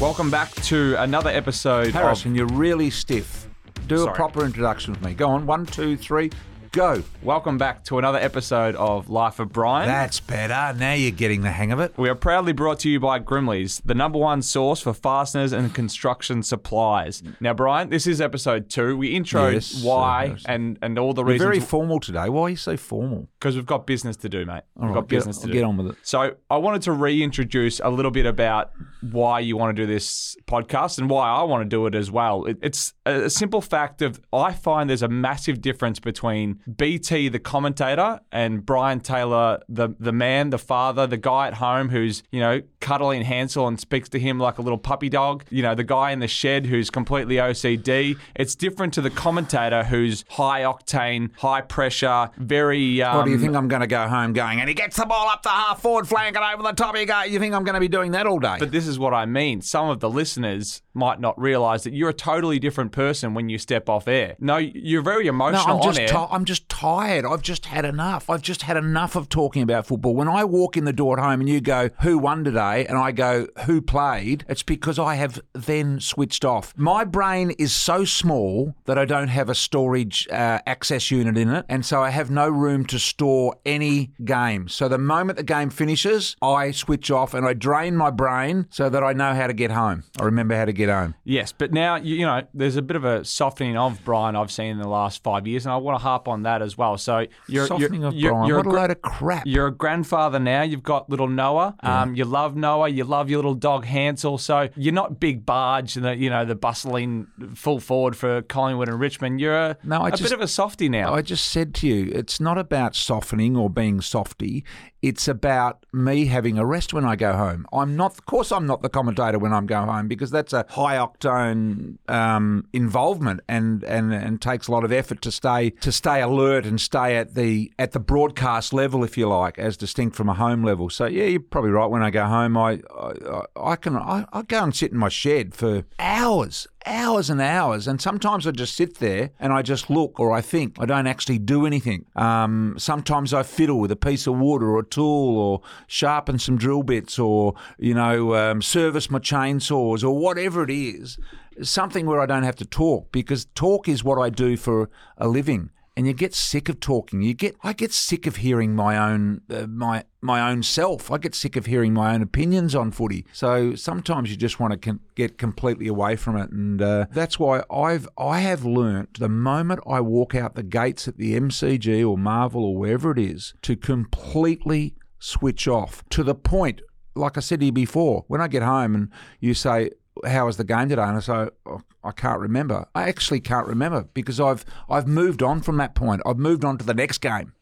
Welcome back to another episode Harrison, of. you're really stiff. Do Sorry. a proper introduction with me. Go on. One, two, three, go. Welcome back to another episode of Life of Brian. That's better. Now you're getting the hang of it. we are proudly brought to you by Grimley's, the number one source for fasteners and construction supplies. Now, Brian, this is episode two. We introed Yes, why and, and all the reasons. You're very formal today. Why are you so formal? because we've got business to do, mate. We've got business to do. get on with it. So I wanted to reintroduce a little bit about why you want to do this podcast and why I want to do it as well. It, it's a simple fact of I find there's a massive difference between BT, the commentator, and Brian Taylor, the the man, the father, the guy at home who's you know cuddling Hansel and speaks to him like a little puppy dog. You know the guy in the shed who's completely OCD. It's different to the commentator who's high octane, high pressure, very. Um, What do you think I'm going to go home going, and he gets the ball up the half forward flank and over the top you go. You think I'm going to be doing that all day? But this is what I mean. Some of the listeners might not realize that you're a totally different person when you step off air. No, you're very no, emotional I'm just, on air. ti- I'm just tired. I've just had enough. I've just had enough of talking about football. When I walk in the door at home and you go, "Who won today?" And I go, "Who played?" It's because I have then switched off. My brain is so small that I don't have a storage uh, access unit in it, and so I have no room to store any game. So the moment the game finishes, I switch off and I drain my brain so that I know how to get home. I remember how to get home. yes, but now you, know there's a bit of a softening of Brian I've seen in the last five years, and I want to harp on that as well. So you're Softening you're, of you're, Brian. you're what a gra- load of crap. You're a grandfather now. You've got little Noah. Um, you love Noah. You love your little dog Hansel. So you're not big barge, the you know the bustling full forward for Collingwood and Richmond. You're a, No, I a just- bit of a softy now. I just said to you, it's not about softening or being softy. It's about me having a rest when I go home. I'm not, of course, I'm not the commentator when I'm going home because that's a high octane um, involvement and, and and takes a lot of effort to stay to stay alert and stay at the at the broadcast level, if you like, as distinct from a home level. So yeah, you're probably right. When I go home, I I, I can I, I go and sit in my shed for hours hours and hours. And sometimes I just sit there and I just look or I think. I don't actually do anything. Um, sometimes I fiddle with a piece of wood or a tool or sharpen some drill bits or, you know, um, service my chainsaws or whatever it is. Something where I don't have to talk because talk is what I do for a living. And you get sick of talking. You get, I get sick of hearing my own, uh, my my own self. I get sick of hearing my own opinions on footy. So sometimes you just want to get completely away from it, and uh, that's why I've I have learnt the moment I walk out the gates at the MCG or Marvel or wherever it is to completely switch off to the point. Like I said to you before, when I get home and you say, how was the game today? And I say, oh, I can't remember. I actually can't remember because I've I've moved on from that point. I've moved on to the next game.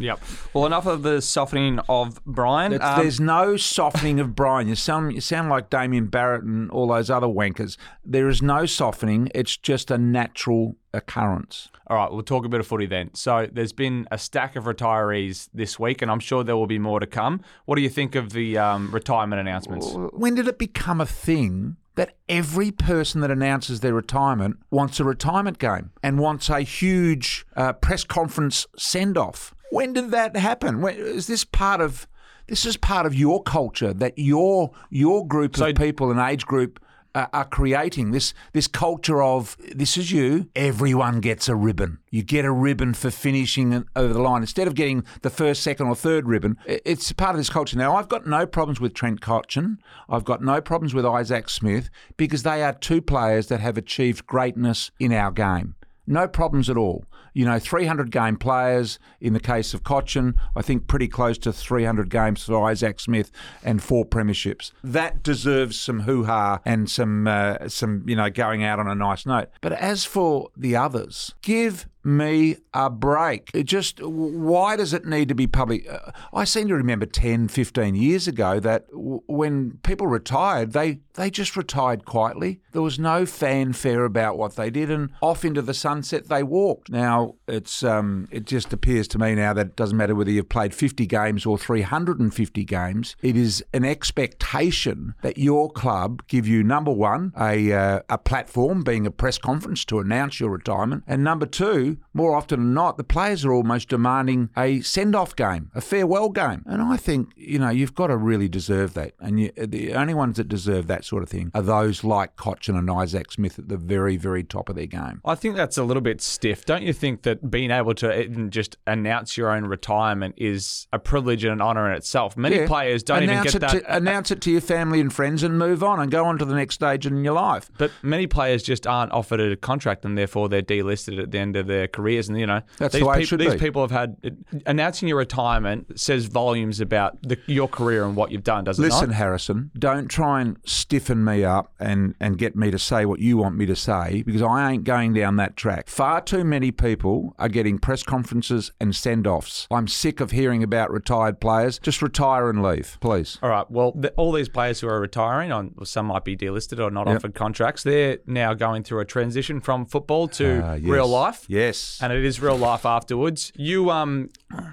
Yep. Well, enough of the softening of Brian. Um, There's no softening of Brian. You sound you sound like Damien Barrett and all those other wankers. There is no softening. It's just a natural occurrence. all right, we'll talk a bit of footy then. So, there's been a stack of retirees this week, and I'm sure there will be more to come. What do you think of the um, retirement announcements? When did it become a thing that every person that announces their retirement wants a retirement game and wants a huge uh, press conference send off? When did that happen? When, is this part of this is part of your culture that your your group So- of people and age group uh, are creating this this culture of this is you. Everyone gets a ribbon. You get a ribbon for finishing over the line instead of getting the first, second, or third ribbon. It's part of this culture. Now, I've got no problems with Trent Cotchin. I've got no problems with Isaac Smith because they are two players that have achieved greatness in our game. No problems at all. You know, 300 game players in the case of Cotchin, I think pretty close to 300 games for Isaac Smith and four premierships. That deserves some hoo ha and some, uh, some, you know, going out on a nice note. But as for the others, give me a break. It just, why does it need to be public? I seem to remember 10, 15 years ago that when people retired, they, they just retired quietly. There was no fanfare about what they did, and off into the sunset they walked. Now, it's um, it just appears to me now that it doesn't matter whether you've played 50 games or 350 games, it is an expectation that your club give you, number one, a, uh, a platform, being a press conference to announce your retirement, and number two, do, more often than not, the players are almost demanding a send off game, a farewell game. And I think, you know, you've got to really deserve that. And you, the only ones that deserve that sort of thing are those like Cotchin and Isaac Smith at the very, very top of their game. I think that's a little bit stiff. Don't you think that being able to just announce your own retirement is a privilege and an honour in itself? Many Yeah. players don't announce even get that. To, announce it to your family and friends and move on and go on to the next stage in your life. But many players just aren't offered a contract, and therefore they're delisted at the end of their careers. And you know, That's these the way it should these be. people have had announcing your retirement says volumes about the, your career and what you've done, does it Listen? Harrison, don't try and stiffen me up and, and get me to say what you want me to say because I ain't going down that track. Far too many people are getting press conferences and send offs. I'm sick of hearing about retired players. Just retire and leave, please. All right. Well, the, all these players who are retiring, on well, some might be delisted or not offered contracts. They're now going through a transition from football to Ah, yes. real life. Yes. and it is real life afterwards. You um,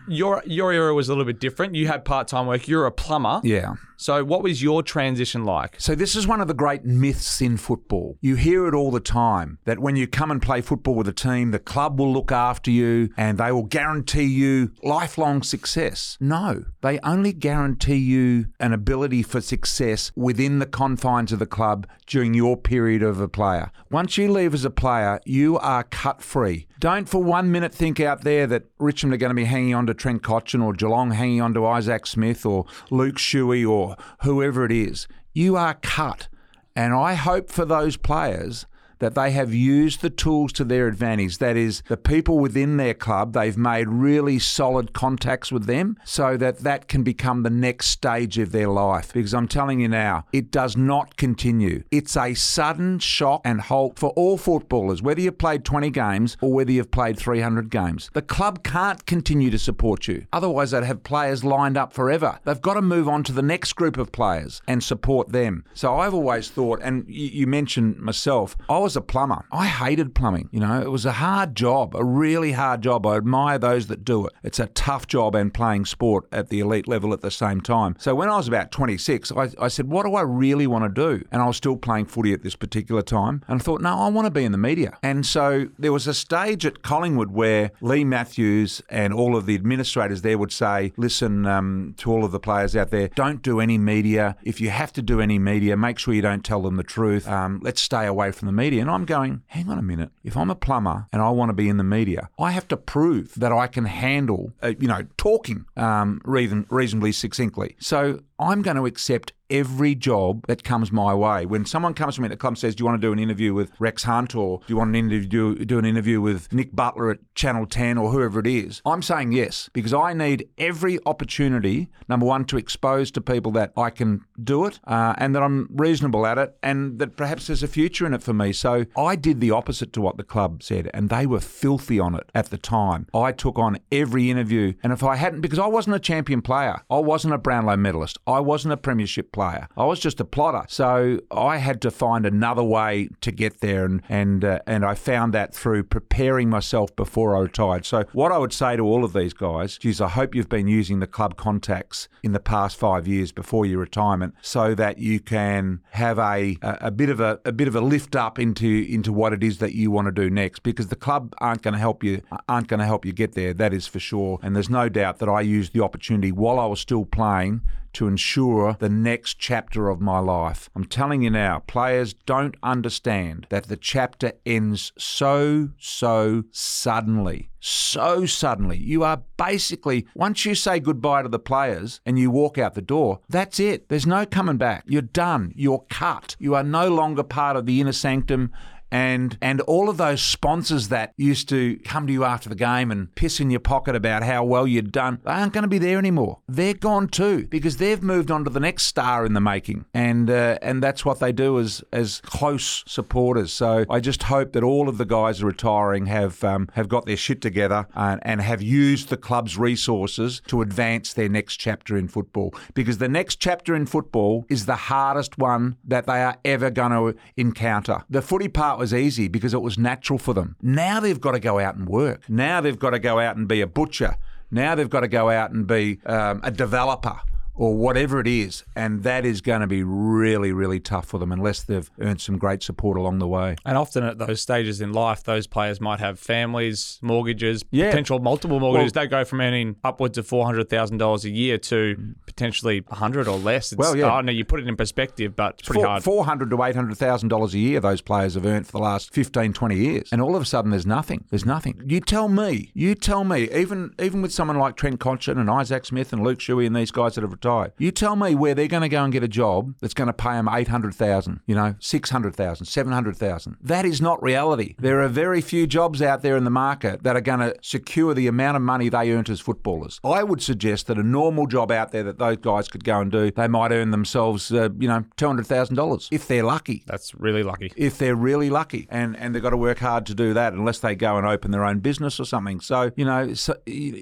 your your era was a little bit different. You had part time work. You're a plumber. yeah. So what was your transition like? So, this is one of the great myths in football. You hear it all the time that when you come and play football with a team, the club will look after you and they will guarantee you lifelong success. No, they only guarantee you an ability for success within the confines of the club during your period of a player. Once you leave as a player, you are cut free. Don't for one minute think out there that Richmond are going to be hanging on to Trent Cotchin or Geelong hanging on to Isaac Smith or Luke Shuey or whoever it is. You are cut. And I hope for those players that they have used the tools to their advantage. That is, the people within their club, they've made really solid contacts with them so that that can become the next stage of their life. Because I'm telling you now, it does not continue. It's a sudden shock and halt for all footballers, whether you've played 20 games or whether you've played 300 games. The club can't continue to support you. Otherwise, they'd have players lined up forever. They've got to move on to the next group of players and support them. So I've always thought, and you, mentioned myself, I was a plumber. I hated plumbing. You know, it was a hard job, a really hard job. I admire those that do it. It's a tough job and playing sport at the elite level at the same time. So when I was about 26, I, I said, what do I really want to do? And I was still playing footy at this particular time. And I thought, no, I want to be in the media. And so there was a stage at Collingwood where Leigh Matthews and all of the administrators there would say, listen um, to all of the players out there, don't do any media. If you have to do any media, make sure you don't tell them the truth. Um, let's stay away from the media. And I'm going, hang on a minute. If I'm a plumber and I want to be in the media, I have to prove that I can handle, uh, you know, talking um, reason, reasonably succinctly. So I'm going to accept every job that comes my way. When someone comes to me at the club and says, Do you want to do an interview with Rex Hunt or do you want an interview, do, do an interview with Nick Butler at Channel 10 or whoever it is? I'm saying yes because I need every opportunity, number one, to expose to people that I can do it uh, and that I'm reasonable at it and that perhaps there's a future in it for me. So I did the opposite to what the club said and they were filthy on it at the time. I took on every interview and if I hadn't, because I wasn't a champion player, I wasn't a Brownlow medalist, I wasn't a premiership player, I was just a plotter. So I had to find another way to get there and and uh, and I found that through preparing myself before I retired. So what I would say to all of these guys, geez, I hope you've been using the club contacts in the past five years before your retirement, so that you can have a a, a bit of a, a bit of a lift up into into what it is that you want to do next. Because the club aren't going to help you aren't going to help you get there. That is for sure. And there's no doubt that I used the opportunity while I was still playing to ensure the next chapter of my life. I'm telling you now, players don't understand that the chapter ends so, so suddenly. So suddenly. You are basically, once you say goodbye to the players and you walk out the door, that's it. There's no coming back. You're done. You're cut. You are no longer part of the inner sanctum and and all of those sponsors that used to come to you after the game and piss in your pocket about how well you'd done, they aren't going to be there anymore. They're gone too because they've moved on to the next star in the making, and uh, and that's what they do as as close supporters. So I just hope that all of the guys retiring have um, have got their shit together and, and have used the club's resources to advance their next chapter in football because the next chapter in football is the hardest one that they are ever going to encounter. The footy part was easy because it was natural for them. Now they've got to go out and work. Now they've got to go out and be a butcher. Now they've got to go out and be um, a developer or whatever it is. And that is going to be really, really tough for them unless they've earned some great support along the way. And often at those stages in life, those players might have families, mortgages, Yeah. potential multiple mortgages. they go from earning upwards of four hundred thousand dollars a year to potentially a hundred or less. It's, Well, yeah. I know you put it in perspective, but it's pretty Four- hard. 400 to 800,000 dollars a year those players have earned for the last 15 20 years and all of a sudden there's nothing there's nothing you tell me you tell me even even with someone like Trent Cotchin and Isaac Smith and Luke Shuey and these guys that have you tell me where they're going to go and get a job that's going to pay them 800,000 you know 600,000 700,000 that is not reality. There are very few jobs out there in the market that are going to secure the amount of money they earned as footballers. I would suggest that a normal job out there that those guys could go and do they might earn themselves uh, you know $200,000 if they're lucky. That's really lucky. if they're really lucky. And and they've got to work hard to do that unless they go and open their own business or something. So you know so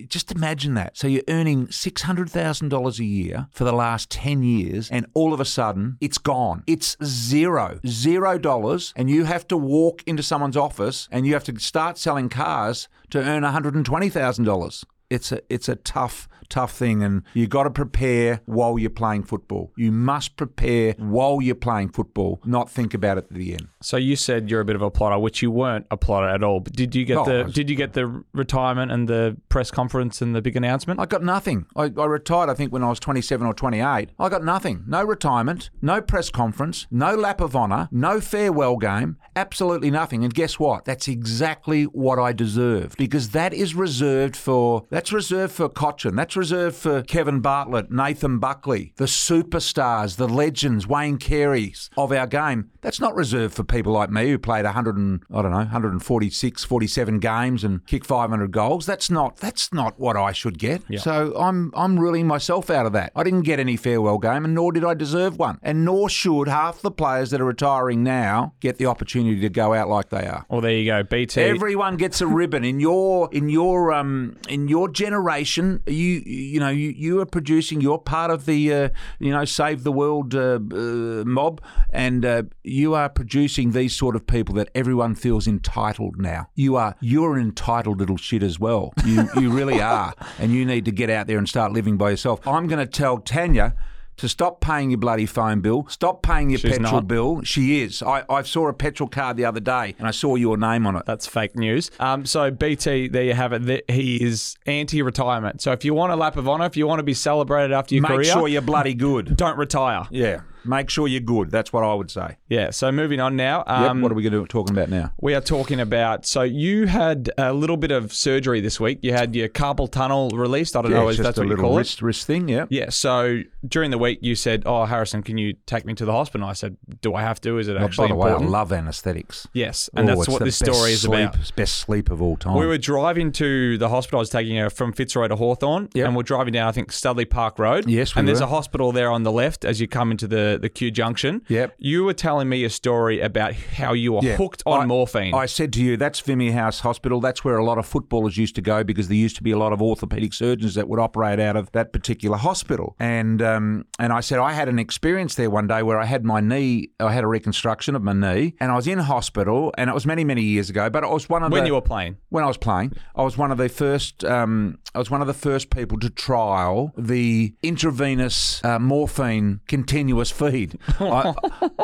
just imagine that. So you're earning $600,000 a year for the last 10 years and all of a sudden it's gone. It's zero. Zero dollars and you have to walk into someone's office and you have to start selling cars to earn $120,000 it's a it's a tough tough thing and you got to prepare while you're playing football you must prepare while you're playing football not think about it at the end So you said you're a bit of a plotter, which you weren't a plotter at all. But did you get I the was- Did you get the retirement and the press conference and the big announcement? I got nothing. I, I retired, I think, when I was 27 or 28. I got nothing. No retirement, no press conference, no lap of honour, no farewell game, absolutely nothing. And guess what? That's exactly what I deserved because that is reserved for that's reserved for Cotchin. That's reserved for Kevin Bartlett, Nathan Buckley, the superstars, the legends, Wayne Careys of our game. That's not reserved for people like me who played 100 and I don't know 146, 47 games and kicked 500 goals. That's not that's not what I should get. So I'm I'm ruling myself out of that. I didn't get any farewell game, and nor did I deserve one. And nor should half the players that are retiring now get the opportunity to go out like they are. well, there you go. BT. Everyone gets a ribbon in your in your um in your generation. You you know you, you are producing. You're part of the uh, you know save the world uh, uh, mob, and uh, you are producing these sort of people that everyone feels entitled now. You are you're an entitled little shit as well. You you really are, and you need to get out there and start living by yourself. I'm going to tell Tanya. To stop paying your bloody phone bill, stop paying your She's petrol not. bill. She is. I, I saw a petrol card the other day and I saw your name on it. That's fake news. Um, so BT, there you have it. He is anti-retirement. So if you want a lap of honour, if you want to be celebrated after your Make career, sure you're bloody good. don't retire. Yeah. Make sure you're good. That's what I would say. Yeah. So moving on now. Yep. Um, what are we going to be talking about now? We are talking about. So you had a little bit of surgery this week. You had your carpal tunnel released. I don't know it's if that's what you call wrist, wrist thing. Yeah. Yeah. So during the week, you said, "Oh, Harrison, can you take me to the hospital?" I said, "Do I have to? Is it Well, actually by the way, I important?" love anaesthetics. yes, and Oh, that's what this story is sleep, about. Best sleep of all time. We were driving to the hospital. I was taking her from Fitzroy to Hawthorn, Yep. and we're driving down, I think, Studley Park Road. Yes, we and there's were. a hospital there on the left as you come into the the Q junction. Yep. You were telling me a story about how you were Yeah. hooked on I- morphine. I said to you, that's Vimy House Hospital. That's where a lot of footballers used to go because there used to be a lot of orthopedic surgeons that would operate out of that particular hospital. And uh, um, and I said I had an experience there one day where I had my knee, I had a reconstruction of my knee, and I was in hospital, and it was many many years ago. But it was one of when the you were playing. when I was playing, I was one of the first. Um, I was one of the first people to trial the intravenous uh, morphine continuous feed. I,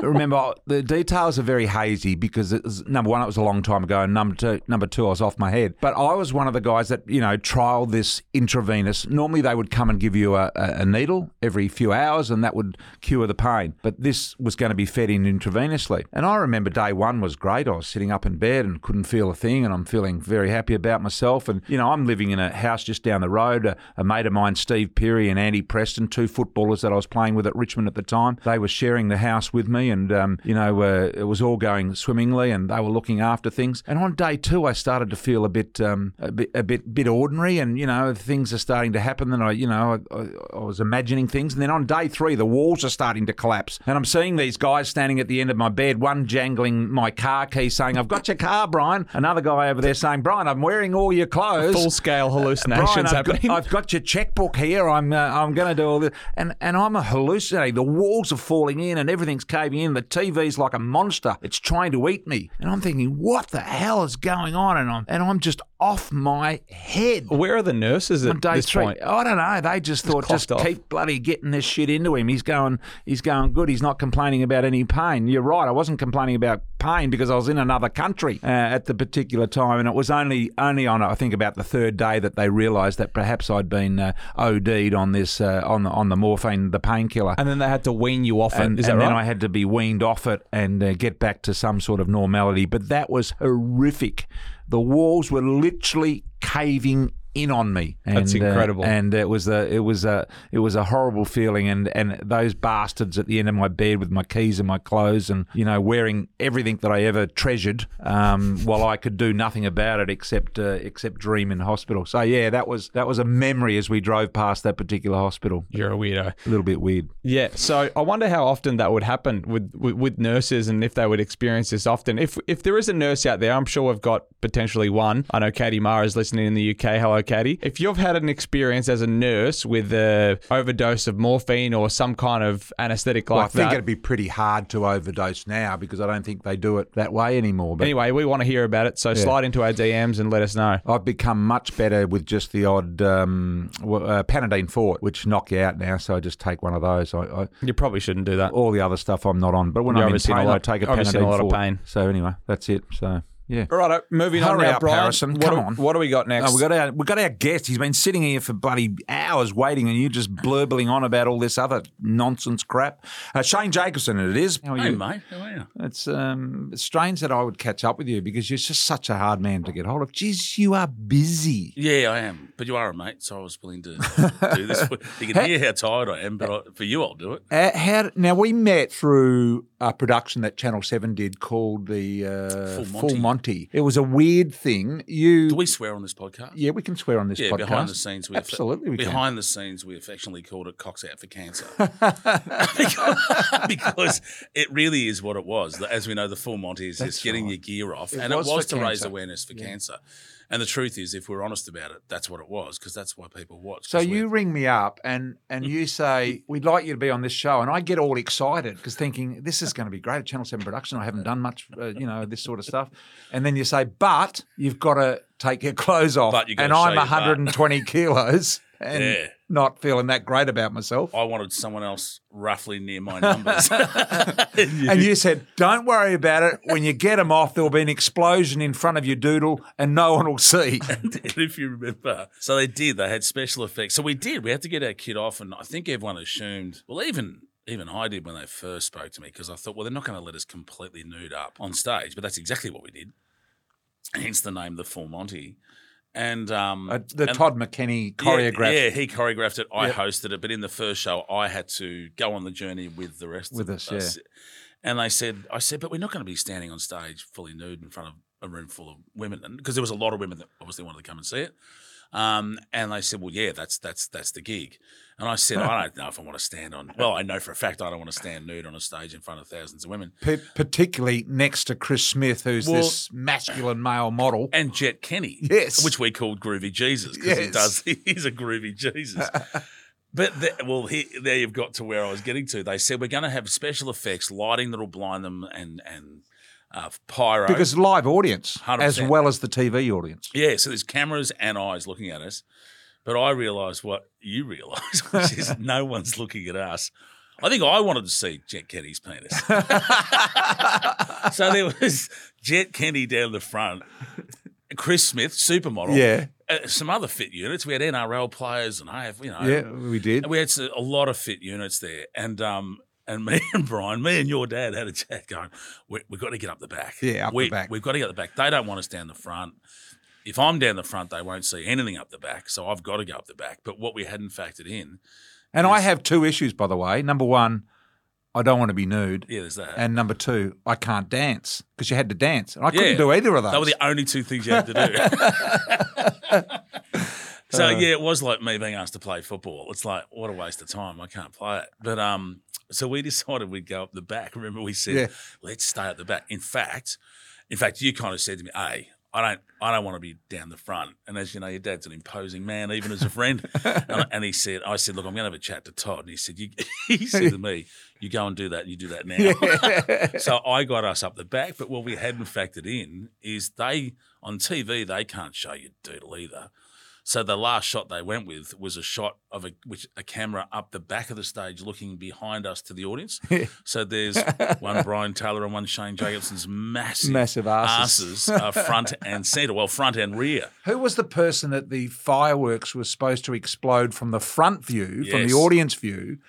remember, the details are very hazy because it was, number one, it was a long time ago, and number two, number two, I was off my head. But I was one of the guys that you know trialed this intravenous. Normally, they would come and give you a, a, a needle every few hours, and that would cure the pain. But this was going to be fed in intravenously. And I remember day one was great. I was sitting up in bed and couldn't feel a thing, and I'm feeling very happy about myself. And you know, I'm living in a house just down the road. A, a mate of mine, Steve Peary and Andy Preston, two footballers that I was playing with at Richmond at the time, they were sharing the house with me, and um, you know, uh, it was all going swimmingly, and they were looking after things. And on day two, I started to feel a bit, um, a bit, a bit, bit ordinary, and you know, things are starting to happen. And I, you know, I, I, I was imagining things, and then on day three, the walls are starting to collapse, and I'm seeing these guys standing at the end of my bed, one jangling my car key, saying, "I've got your car, Brian." Another guy over there saying, "Brian, I'm wearing all your clothes." Full scale hallucinations Brian, I've happening. Got, I've got your checkbook here. I'm uh, I'm going to do all this, and and I'm a hallucinating. The walls are falling in, and everything's caving in. The TV's like a monster. It's trying to eat me, and I'm thinking, what the hell is going on? And I'm and I'm just off my head. Where are the nurses at On day this three, point? I don't know. They just thought, just off. keep bloody getting this shit into him. He's going, he's going good. He's not complaining about any pain. You're right. I wasn't complaining about pain because I was in another country uh, at the particular time, and it was only only on I think about the third day that they realised that perhaps I'd been uh, OD'd on this uh, on the on the morphine, the painkiller. And then they had to wean you off and, it. Is that and then right? I had to be weaned off it and uh, get back to some sort of normality. But that was horrific. The walls were literally caving in on me. And, That's uh, incredible. and it was a it was a it was a horrible feeling. And and those bastards at the end of my bed with my keys and my clothes and you know wearing everything that I ever treasured, um, while I could do nothing about it except uh, except dream in hospital. So yeah, that was that was a memory as we drove past that particular hospital. You're a weirdo. A little bit weird. Yeah, so I wonder how often that would happen with, with with nurses, and if they would experience this often. If if there is a nurse out there, I'm sure we've got potentially one. I know Katie Mara is listening in the UK. Hello, Katie. If you've had an experience as a nurse with a overdose of morphine or some kind of anesthetic like Well, I think that, it'd be pretty hard to overdose now because I don't think they do it that way anymore. But anyway, we want to hear about it. So slide into our DMs and let us know. I've become much better with just the odd um, uh, Panadeine Forte, which knock you out now. So I just take one of those. I, I, You probably shouldn't do that. all the other stuff I'm not on, but when You're I'm in obviously in a pain, lot- I take a obviously in a lot of pain. So anyway, that's it. So yeah. All right, moving on now, up, Brian. Harrison. What Come do- on. What do we got next? Oh, we got our we got our guest. He's been sitting here for bloody hours waiting, and you're just blurbling on about all this other nonsense crap. Uh, Shane Jacobson, it is. How are Hey, you? mate. How are you? It's um, strange that I would catch up with you because you're just such a hard man to get hold of. Jeez, you are busy. Yeah, I am. But you are a mate, so I was willing to do this. You can hear how tired I am, but I, for you, I'll do it. Uh, how now we met through a production that Channel Seven did called the uh, Full Full Monty. Monty. It was a weird thing. You, Do we swear on this podcast? yeah, we can swear on this Yeah, podcast. behind the scenes, we absolutely we can. behind the scenes, we affectionately called it "cocks out for cancer" because, because it really is what it was. As we know, the full Monty is That's just getting right. your gear off, It and was it was to raise awareness for cancer. And the truth is, if we're honest about it, that's what it was because that's why people watch. So you ring me up and and you say we'd like you to be on this show, and I get all excited because thinking this is going to be great. Channel Seven production. I haven't done much, uh, you know, this sort of stuff. And then you say, but you've got to take your clothes off, and I'm 120 kilos and Yeah. not feeling that great about myself. I wanted someone else roughly near my numbers. And you said, "Don't worry about it. When you get them off, there'll be an explosion in front of your doodle, and no one will see." If you remember. So they did. They had special effects. So we did. We had to get our kid off, and I think everyone assumed. Well, even even I did when they first spoke to me because I thought, well, they're not going to let us completely nude up on stage, but that's exactly what we did. Hence the name, the Full Monty. And um, Uh, the and- Todd McKenney yeah, choreographed. Yeah, he choreographed it. I Yep. hosted it, but in the first show, I had to go on the journey with the rest With of us, us. And they said, I said, but we're not going to be standing on stage fully nude in front of a room full of women, because there was a lot of women that obviously wanted to come and see it. Um, and they said, well, yeah, that's that's that's the gig. And I said, I don't know if I want to stand on. Well, I know for a fact I don't want to stand nude on a stage in front of thousands of women. P- particularly next to Chris Smith, who's Well- this masculine male model. and Jett Kenny, Yes. which we called Groovy Jesus because he Yes. does. He's a Groovy Jesus. but the, well, he, there you've got to where I was getting to. They said we're going to have special effects, lighting that'll blind them, and and uh, pyro. Because live audience, as 100%. well as the TV audience. yeah, so there's cameras and eyes looking at us. But I realised what you realise, which is no one's looking at us. I think I wanted to see Jett Kenny's penis. so there was Jett Kenny down the front, Chris Smith, supermodel. Yeah, uh, some other fit units. We had NRL players and I have, you know, yeah, we did. we had a lot of fit units there. And um, and me and Brian, me and your dad had a chat going, we, we've got to get up the back. Yeah, up the we, back. We've got to get up the back. They don't want us down the front. If I'm down the front, they won't see anything up the back. So I've got to go up the back. But what we hadn't factored in, And I have two issues, by the way. Number one, I don't want to be nude. yeah, there's that. And number two, I can't dance because you had to dance. And I couldn't do either of those. They were the only two things you had to do. so Uh. yeah, it was like me being asked to play football. It's like what a waste of time. I can't play it. But um, so we decided we'd go up the back. Remember, we said Yeah. let's stay at the back. In fact, in fact, you kind of said to me, "Hey, I don't, I don't want to be down the front. And as you know, your dad's an imposing man, even as a friend. and, and he said, I said, look, I'm going to have a chat to Todd. And he said, you, he said to me, you go and do that, and you do that now. so I got us up the back. But what we hadn't factored in is they on TV they can't show you doodle either. So the last shot they went with was a shot of a which a camera up the back of the stage, looking behind us to the audience. so there's one Brian Taylor and one Shane Jacobson's massive, Massive asses. asses uh, front and centre. Well, front and rear. Who was the person that the fireworks were supposed to explode from the front view, from the audience view,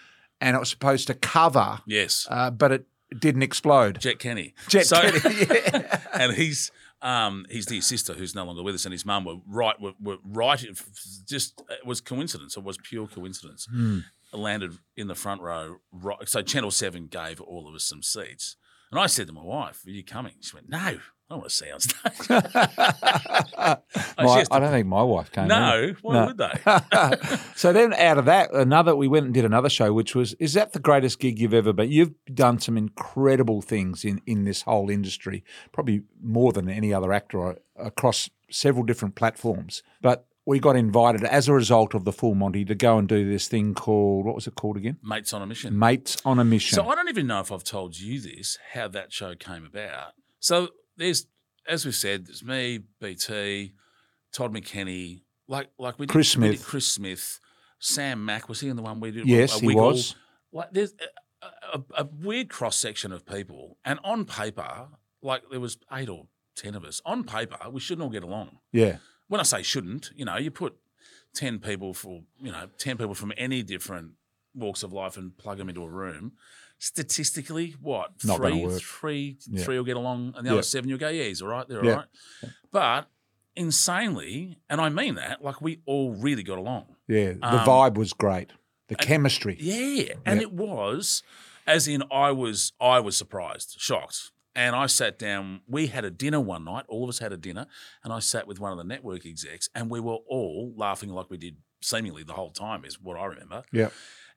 and it was supposed to cover, Yes, uh, but it didn't explode? Jett Kenny. Jett So- Kenny, yeah. and he's um, his dear sister, who's no longer with us, and his mum were right. Were, were right. It just it was coincidence. It was pure coincidence. Hmm. Landed in the front row. Right. So Channel Seven gave all of us some seats, and I said to my wife, "Are you coming?" She went, "No, I don't want to see on stage." She My- to- I don't think my wife came. no, why No. would they? so then, out of that, another we went and did another show, which was is that the greatest gig you've ever been? You've done some incredible things in in this whole industry, probably more than any other actor uh, across several different platforms. But we got invited as a result of the Full Monty to go and do this thing called what was it called again? Mates on a mission. Mates on a Mission. So I don't even know if I've told you this, how that show came about. So there's, as we said, there's me, BT, Todd McKenney, like like we did, Chris we did Smith. Chris Smith, Sam Mack was he in the one we did? yes, he Wiggle? was. Like there's a, a, a weird cross section of people, and on paper, like there was eight or ten of us. On paper, we shouldn't all get along. Yeah, When I say shouldn't, you know, you put ten people for you know ten people from any different walks of life and plug them into a room. Statistically, what Not three, three, Yeah. three will get along, and the Yeah. other seven you'll go, yeah, he's all right, they're all Yeah. right. But insanely, and I mean that, like we all really got along. yeah. The Um, vibe was great. The chemistry. Yeah, and it was, as in, I was, I was surprised, shocked, and I sat down. We had a dinner one night. All of us had a dinner, and I sat with one of the network execs, and we were all laughing like we did seemingly the whole time, is what I remember. Yeah.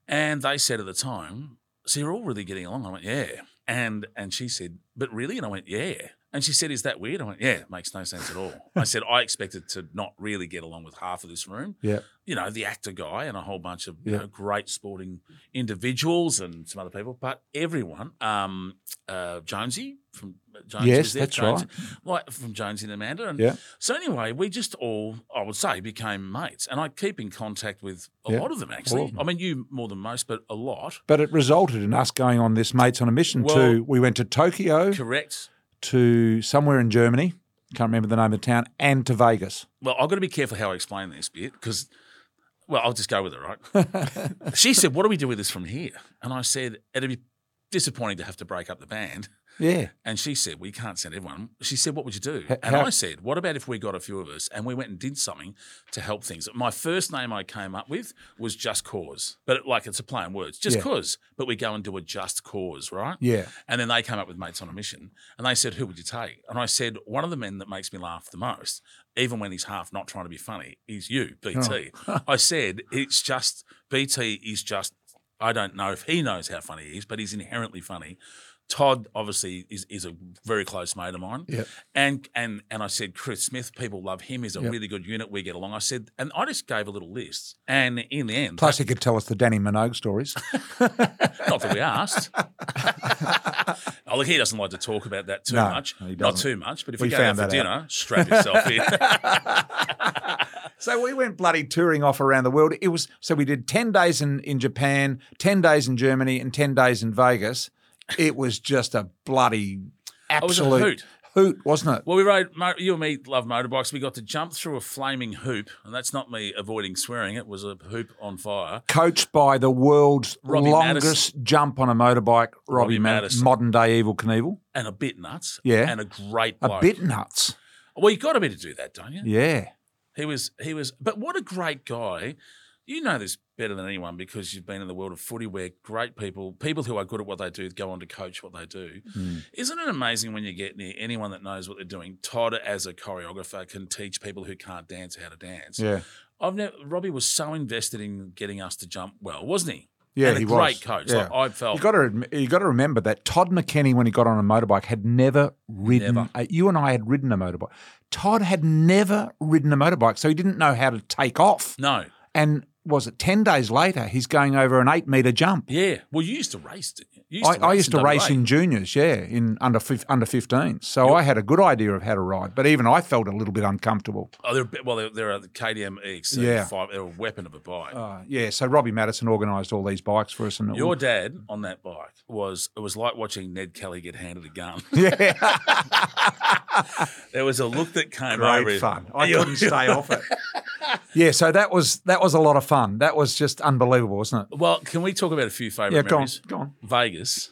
And they said at the time, "So you're all really getting along?" I went, "Yeah." And and she said, "But really?" And I went, "Yeah." And she said, "Is that weird?" I went, "Yeah, it makes no sense at all." I said, "I expected to not really get along with half of this room." Yeah. You know, the actor guy and a whole bunch of you know, great sporting individuals and some other people, but everyone, um, uh, Jonesy from Jonesy Yes, there, that's Jonesy, right. like from Jonesy and Amanda, and Yeah. so anyway, we just all, I would say, became mates, and I keep in contact with a Yeah, lot of them actually. of them. I mean, you more than most, but a lot. But it resulted in us going on this Mates on a Mission Well- to, we went to Tokyo, Correct. To somewhere in Germany, can't remember the name of the town, and to Vegas. Well, I've got to be careful how I explain this bit because, well, I'll just go with it, right? she said, What do we do with this from here? And I said, It'd be disappointing to have to break up the band. Yeah. And she said, We can't send everyone. She said, What would you do? H- and how- I said, What about if we got a few of us and we went and did something to help things? My first name I came up with was Just Cause, but it, like it's a play on words, Just Yeah. Cause. But we go and do a Just Cause, right? Yeah. And then they came up with Mates on a Mission and they said, Who would you take? And I said, One of the men that makes me laugh the most, even when he's half not trying to be funny, is you, BT. Oh. I said, It's just, BT is just, I don't know if he knows how funny he is, but he's inherently funny. Todd obviously is, is a very close mate of mine. Yep. And and and I said, Chris Smith, people love him. He's a Yep. really good unit. We get along. I said, and I just gave a little list. And in the end, Plus, he could tell us the Dannii Minogue stories. not that we asked. oh, look, he doesn't like to talk about that too No, much. he Not too much, but if We you go out found for that dinner, strap yourself in. So we went bloody touring off around the world. It was so we did ten days in, in Japan, ten days in Germany, and ten days in Vegas. It was just a bloody oh, a absolute hoot. hoot, wasn't it? Well, we rode, you and me love motorbikes. We got to jump through a flaming hoop, and that's not me avoiding swearing. It was a hoop on fire. Coached by the world's Robbie longest jump on a motorbike, Robbie, Robbie Ma- Madison. modern day Evel Knievel. And a bit nuts. Yeah. And a great A bit nuts. Well, you got to be to do that, don't you? Yeah. He was, he was, but what a great guy. You know this better than anyone because you've been in the world of footy where great people, people who are good at what they do, go on to coach what they do. Hmm. Isn't it amazing when you get near anyone that knows what they're doing? Todd, as a choreographer, can teach people who can't dance how to dance. Yeah. I've never, Robbie was so invested in getting us to jump well, wasn't he? Yeah, and a he great was. coach. Yeah. Like I felt You got to you got to remember that Todd McKenney, when he got on a motorbike, had never ridden. Never. A, you and I had ridden a motorbike. Todd had never ridden a motorbike, so he didn't know how to take off. no. And was it ten days later? He's going over an eight meter jump. Yeah. Well, you used to race. Didn't you? you I, I used to in race in juniors, yeah, in under under 15. So I had a good idea of how to ride, but even I felt a little bit uncomfortable. Oh, they're, a bit- well, they're, they're a KTM EXC Yeah. five. They're a weapon of a bike. Uh, yeah, so Robbie Madison organised all these bikes for us, and Your dad on that bike was it was like watching Ned Kelly get handed a gun. yeah, there was a look that came over. great him. fun. I couldn't stay off it. Yeah, so that was that was a lot of fun. That was just unbelievable, wasn't it? Well, can we talk about a few favourite Yeah, go on, go on. Vegas.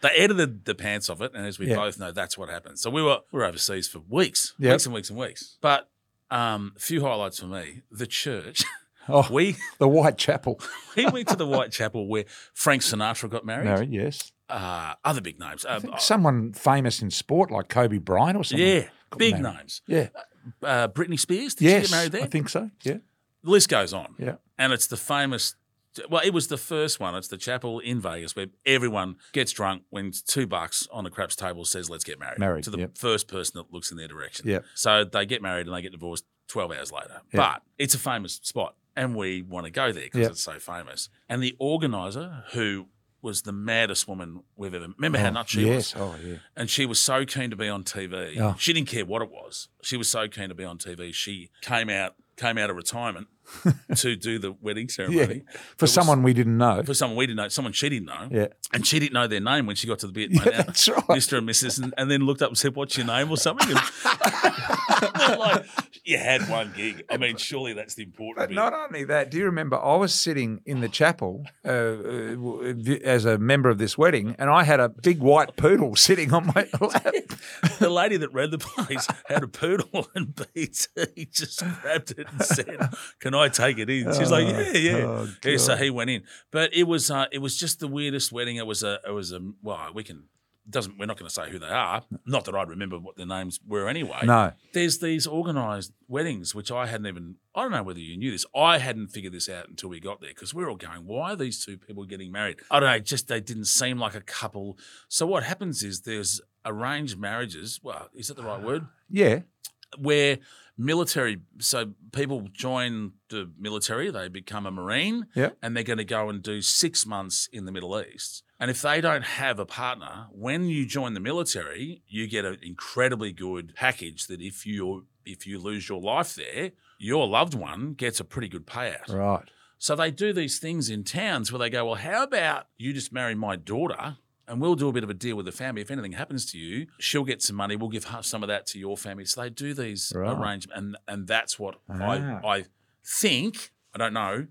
They edited the pants of it, and as we Yeah. both know, that's what happened. So we were we were overseas for weeks, Yep. weeks and weeks and weeks. But um, a few highlights for me: the church. Oh, we the White Chapel. we went to the White Chapel where Frank Sinatra got married. Married, yes. Uh, other big names. Uh, Someone famous in sport like Kobe Bryant or something. yeah, big married. names. Yeah. Uh, Britney Spears. Did yes. she get married there? I think so. Yeah. the list goes on. Yeah. And it's the famous. Well, it was the first one. It's the chapel in Vegas where everyone gets drunk, wins two bucks on the craps table, says, "Let's get married." Married, to the yep. first person that looks in their direction. Yep. So they get married and they get divorced twelve hours later. But it's a famous spot, and we want to go there because Yep. it's so famous. And the organizer, who was the maddest woman we've ever remember how oh, nuts she yes. was, Oh, yeah. and she was so keen to be on TV. Oh. She didn't care what it was. She was so keen to be on TV. She came out came out of retirement to do the wedding Yeah. ceremony. For It was- someone we didn't know. for someone we didn't know, someone she didn't know, Yeah. and she didn't know their name when she got to the bit. Yeah, mate, that's right. Mr. and Mrs. And, and then looked up and said, "What's your name?" or something. And like, you had one gig. I mean, surely that's the important But bit. not only that, do you remember I was sitting in the chapel uh, uh, as a member of this wedding, and I had a big white poodle sitting on my lap. the lady that ran the place had a poodle, and BT just grabbed it and said, "Can I take it in?" She's like, "Yeah, yeah." oh, yeah so he went in, but it was uh, it was just the weirdest wedding. It was a it was a well, we can doesn't we're not going to say who they are. Not that I'd remember what their names were anyway. No, There's these organised weddings which I hadn't even. I don't know whether you knew this. I hadn't figured this out until we got there because we are all going, "Why are these two people getting married?" I don't know. Just they didn't seem like a couple. So what happens is there's arranged marriages. Well, is that the right word? yeah, where military so people join the military they become a marine Yep. and they're going to go and do six months in the middle east and if they don't have a partner when you join the military you get an incredibly good package that if you if you lose your life there your loved one gets a pretty good payout right. so they do these things in towns where they go, well, how about you just marry my daughter and we'll do a bit of a deal with the family. If anything happens to you, she'll get some money. We'll give some of that to your family. So they do these Right. arrangements, and and that's what Ah. I I think. I don't know.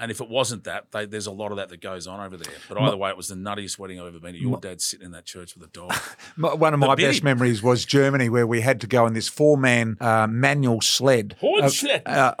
And if it wasn't that, they, there's a lot of that that goes on over there. But either way, it was the nuttiest wedding I've ever been to. Your dad's sitting in that church with a dog. My- One of my bidding. best memories was Germany, where we had to go in this four-man uh, manual sled. Hornslet. Uh,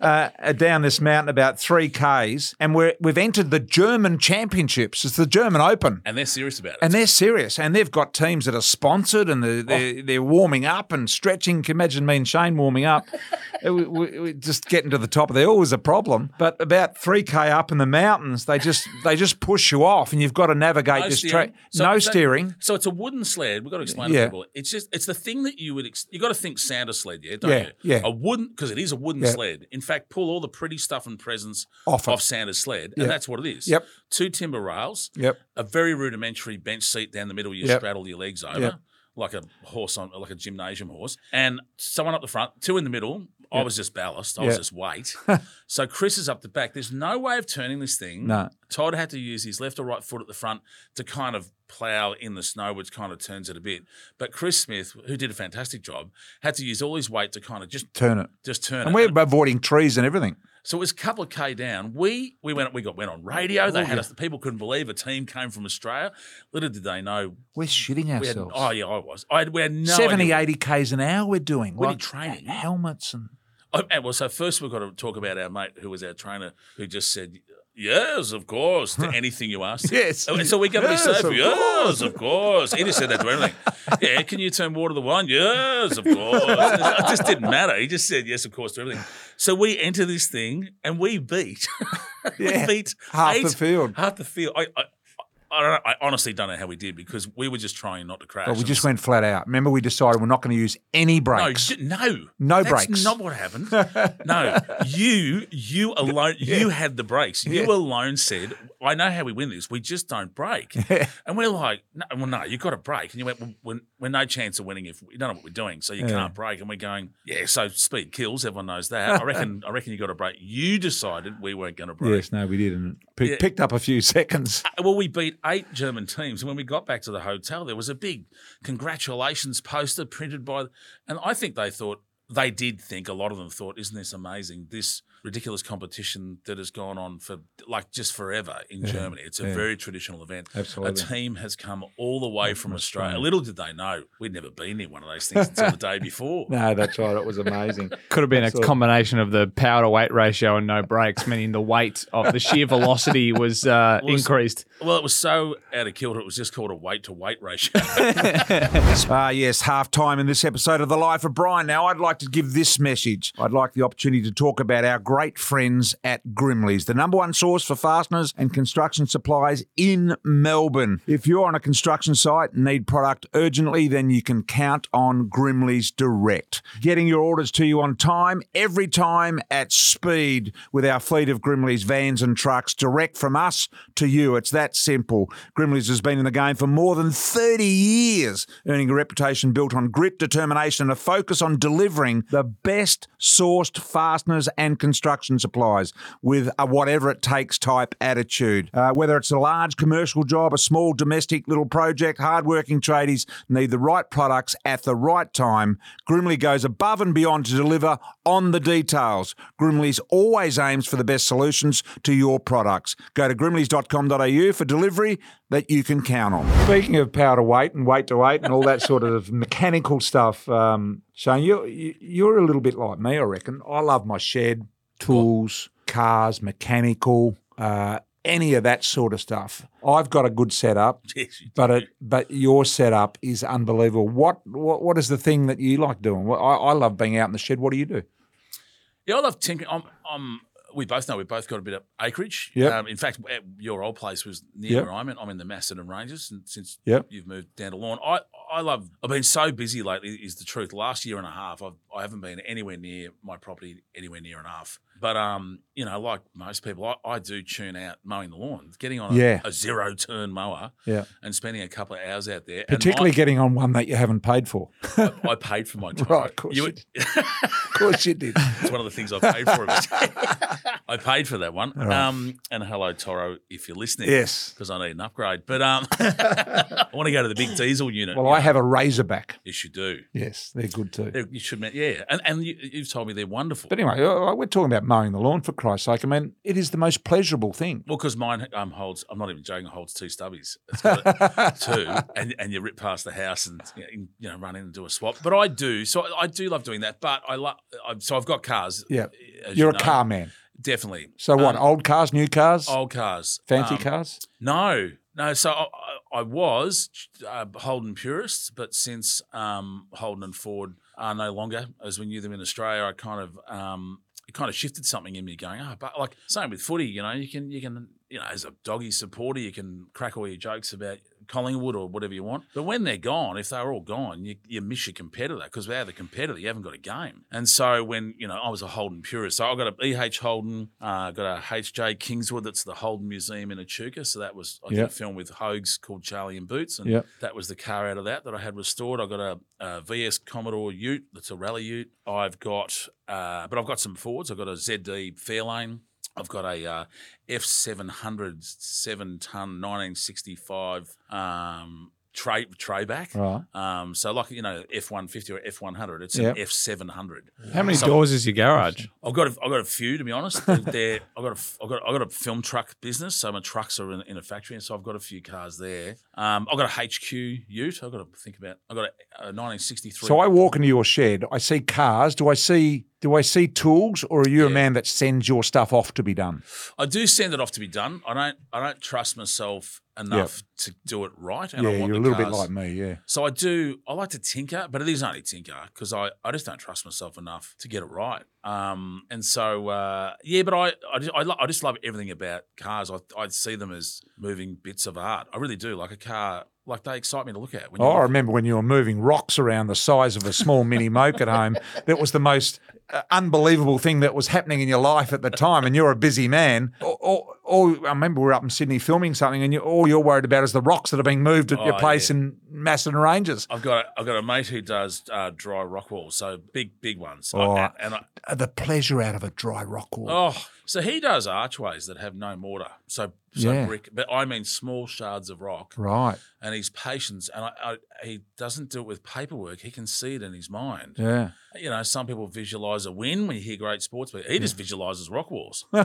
uh, uh, down this mountain about three k's, and we're, we've entered the German Championships. It's the German Open. and they're serious about it. And they're serious, and they've got teams that are sponsored, and they're, they're, they're warming up and stretching. Can you imagine me and Shane warming up? We, we, we just getting to the top. They're always a problem, but about three k up in the mountains, they just they just push you off, and you've got to navigate No this track. So- no so- steering. So it's a wooden sled. We've got to explain Yeah. to people. It's just it's the thing that you would ex- you got to think Santa sled, yeah, don't Yeah, you? yeah. A wooden because it is a wooden Yeah. sled. In fact, pull all the pretty stuff and presents Off it. off Santa's sled, Yeah. and that's what it is. Yep. Two timber rails. Yep. A very rudimentary bench seat down the middle. You Yep. straddle your legs over. Yep. Like a horse on, like a gymnasium horse, and someone up the front, two in the middle. I was just ballast. I was Yep. just weight. so Chris is up the back. There's no way of turning this thing. No. Todd had to use his left or right foot at the front to kind of plough in the snow, which kind of turns it a bit. But Chris Smith, who did a fantastic job, had to use all his weight to kind of just Turn it. just turn it. And it. we're avoiding trees and everything. So it was a couple of k down. We we went we got went on radio. They Oh, had yeah. us. People couldn't believe a team came from Australia. Little did they know We're shitting we had. ourselves. Oh yeah, I was. I had, we had no 70, idea. 80 k's an hour we're doing. We Like, did training. Helmets and Oh, and well, so first we've got to talk about our mate who was our trainer who just said, Yes, of course, to anything you asked. Yes. So we to Yes, yes, of yes, of course. He just said that to everything. Yeah, can you turn water to wine? Yes, of course. It just didn't matter. He just said yes, of course, to everything. So we enter this thing and we beat. Yeah. we beat Half the field. Half the field. I, I, I, don't know, I honestly don't know how we did because we were just trying not to crash. But we just went flat out. Remember, we decided we're not going to use any brakes. no, No brakes. That's brakes. Not what happened. No, you, you alone, you had the brakes. You Yeah. alone said, "I know how we win this. We just don't break." And we're like, "No, well, no, you've got to break." And you went, well, we're, "We're no chance of winning if we don't know what we're doing, so you Yeah. can't break." And we're going, "Yeah, so speed kills. Everyone knows that. I reckon. I reckon you got to break." You decided we weren't going to break. yes, no, we didn't. P- Yeah. Picked up a few seconds. Uh, Well, we beat eight German teams, and when we got back to the hotel, there was a big congratulations poster printed by, and I think they thought they did think a lot of them thought, "Isn't this amazing? This ridiculous competition that has gone on for like just forever in Germany. It's a yeah. very traditional event. Absolutely. a team has come all the way from Australia. Little did they know we'd never been near one of those things until the day before. No, that's right. It was amazing. Could have been a combination of the power to weight ratio and no brakes, meaning the weight of the sheer velocity was uh, Was- increased. Well, it was so out of kilter. It was just called a weight to weight ratio. Ah, yes, half time in this episode of The Life of Brian. Now, I'd like to give this message. I'd like the opportunity to talk about our great friends at Grimley's, the number one source for fasteners and construction supplies in Melbourne. If you're on a construction site and need product urgently, then you can count on Grimley's Direct. Getting your orders to you on time, every time at speed with our fleet of Grimley's vans and trucks direct from us to you. It's that simple. Grimley's has been in the game for more than 30 years, earning a reputation built on grit, determination, and a focus on delivering the best sourced fasteners and construction supplies with a whatever it takes type attitude. Uh, whether it's a large commercial job, a small domestic little project, hardworking tradies need the right products at the right time. Grimley goes above and beyond to deliver on the details. Grimley's always aims for the best solutions to your products. Go to grimleys.com.au for delivery that you can count on. Speaking of power to weight and weight to weight and all that sort of mechanical stuff, um, Shane, you're, you're a little bit like me, I reckon. I love my shed, tools, cars, mechanical, uh, any of that sort of stuff. I've got a good setup. Yes, you But do. it, but your setup is unbelievable. What what what is the thing that you like doing? Well, I, I love being out in the shed. What do you do? Yeah, I love tinkering. I'm, I'm, we both know we've both got a bit of acreage. Yep. Um, in fact, your old place was near Yep. where I'm in. I'm in the Macedon Ranges, and since Yep. you've moved down to Lorne, I, I love. I've been so busy lately. Is the truth? Last year and a half, I've, I haven't been anywhere near my property anywhere near enough. But um, you know, like most people, I, I do tune out mowing the lawn, getting on a, Yeah. a zero turn mower, Yeah. and spending a couple of hours out there. Particularly and getting on one that you haven't paid for. I, I paid for my time. Right, of course you Of course you did. It's one of the things I paid for. I paid for that one. Right. Um, and hello, Toro, if you're listening. Yes. Because I need an upgrade. But um, I want to go to the big diesel unit. Well, I have a Razorback. Yes, you do. Yes, they're good too. They're- You should, yeah. And and you, you've told me they're wonderful. But anyway, we're talking about mowing the lawn for Christ's sake. I mean, it is the most pleasurable thing. well, because mine um, holds, I'm not even joking, it holds two stubbies. It's got two, and, and you rip past the house and you know run in and do a swap. But I do, so I do love doing that. But I love, so I've got cars. Yeah. You're you a car man. definitely. So what? Um, old cars, new cars, old cars, fancy Um, cars? No, no. So I, I was uh, Holden purists, but since um, Holden and Ford are no longer as we knew them in Australia, I kind of um, it kind of shifted something in me, going, oh, but like same with footy, you know, you can you can you know as a doggy supporter, you can crack all your jokes about Collingwood or whatever you want, but when they're gone, if they're all gone, you, you miss your competitor because without the competitor, you haven't got a game. And so when you know I was a Holden purist, so I got a EH Holden, uh, got a HJ Kingswood, that's the Holden Museum in Echuca. So that was I did Yep. a film with Hoges called Charlie and Boots, and Yep. that was the car out of that that I had restored. I got a, a VS Commodore Ute, that's a rally Ute. I've got, uh, but I've got some Fords. I've got a ZD Fairlane. I've got a uh, F700 seven ton 1965 um, tray tray back. Right. Um, so like you know F150 or F100, it's Yep. an F700. How many So- doors is your garage? I've got a, I've got a few to be honest. They're, they're- I've got a I've got I've got a film truck business, so my trucks are in, in a factory, and so I've got a few cars there. Um, I've got a HQ Ute. I've got to think about. I've got a, a 1963. So I walk into your shed. I see cars. Do I see Do I see tools, or are you a man that sends your stuff off to be done? I do send it off to be done. I don't. I don't trust myself enough to do it right. And I yeah, want you're a little bit like me. Yeah. So I do. I like to tinker, but it is only tinker because I, I just don't trust myself enough to get it right. Um, and so uh, yeah, but I I just, I, lo- I just love everything about cars. I I see them as moving bits of art. I really do. Like a car, like they excite me to look at. When Oh, I remember when you were moving rocks around the size of a small mini moke at home. That was the most uh, unbelievable thing that was happening in your life at the time, and you're a busy man. Or, or, or I remember we were up in Sydney filming something, and you, all you're worried about is the rocks that are being moved at your Oh, place yeah. in Macedon Ranges. I've got a, I've got a mate who does uh, dry rock walls, so big big ones. Oh. I, and I, Uh, The pleasure out of a dry rock wall. oh, so he does archways that have no mortar, so so Yeah. brick, but I mean small shards of rock. Right. and his patience, and I, I, he doesn't do it with paperwork. He can see it in his mind. Yeah. You know, some people visualize a win when you hear great sports, but he just visualizes rock walls.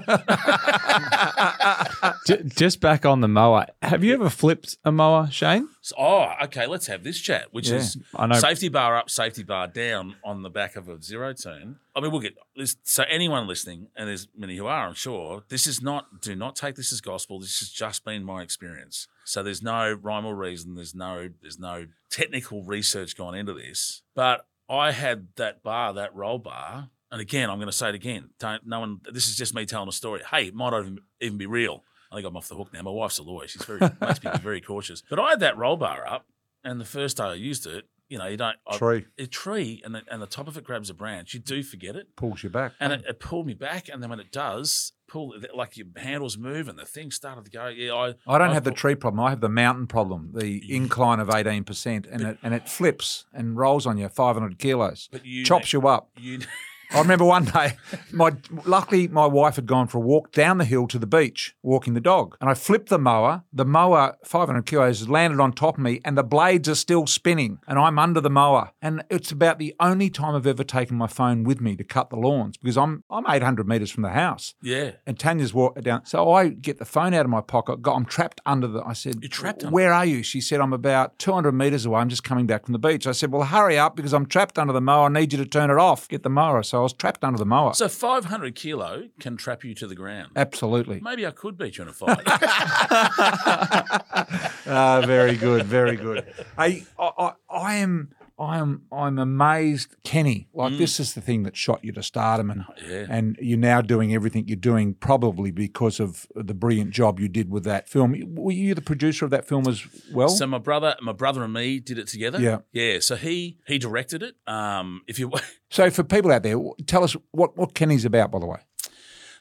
Just back on the mower. Have you ever flipped a mower, Shane? So, oh, okay, let's have this chat, which Yeah, is I know. safety bar up, safety bar down on the back of a zero turn. I mean, we'll get this. So, anyone listening, and there's many who are, I'm sure, this is not, do not take this as gospel. This has just been my experience. So, there's no rhyme or reason. There's no, there's no technical research gone into this. But I had that bar, that roll bar. And again, I'm going to say it again. Don't, no one, this is just me telling a story. Hey, it might not even, even be real. I think I'm off the hook now. My wife's a lawyer. She's very makes me very cautious. But I had that roll bar up, and the first day I used it, you know, you don't I- Tree a tree, and the, and the top of it grabs a branch. You do forget it, pulls you back. and it, it pulled me back. And then when it does pull, like your handles move, and the thing started to go. Yeah, I I don't I have the tree problem. I have the mountain problem, the incline of 18%, and it, and it flips and rolls on you 500 kilos, But you chops you up. You I remember one day, my luckily my wife had gone for a walk down the hill to the beach, walking the dog, and I flipped the mower. The mower, 500 kilos, landed on top of me, and the blades are still spinning, and I'm under the mower. And it's about the only time I've ever taken my phone with me to cut the lawns because I'm I'm 800 meters from the house. yeah. And Tanya's walked down. So I get the phone out of my pocket. Got, I'm trapped under the. I said, You're trapped under- Where are you? She said, I'm about 200 meters away. I'm just coming back from the beach. I said, Well, hurry up because I'm trapped under the mower. I need you to turn it off. Get the mower. So was trapped under the mower. So 500 kilo can trap you to the ground. Absolutely. Maybe I could beat you in a fight. Ah, very good, very good. I, I, I- I am, I am, I'm amazed, Kenny. Like mm. this is the thing that shot you to stardom, and Yeah. and you're now doing everything you're doing probably because of the brilliant job you did with that film. Were you the producer of that film as well? So my brother, my brother and me did it together. Yeah. yeah. So he he directed it. Um, if you So for people out there, tell us what what Kenny's about, by the way.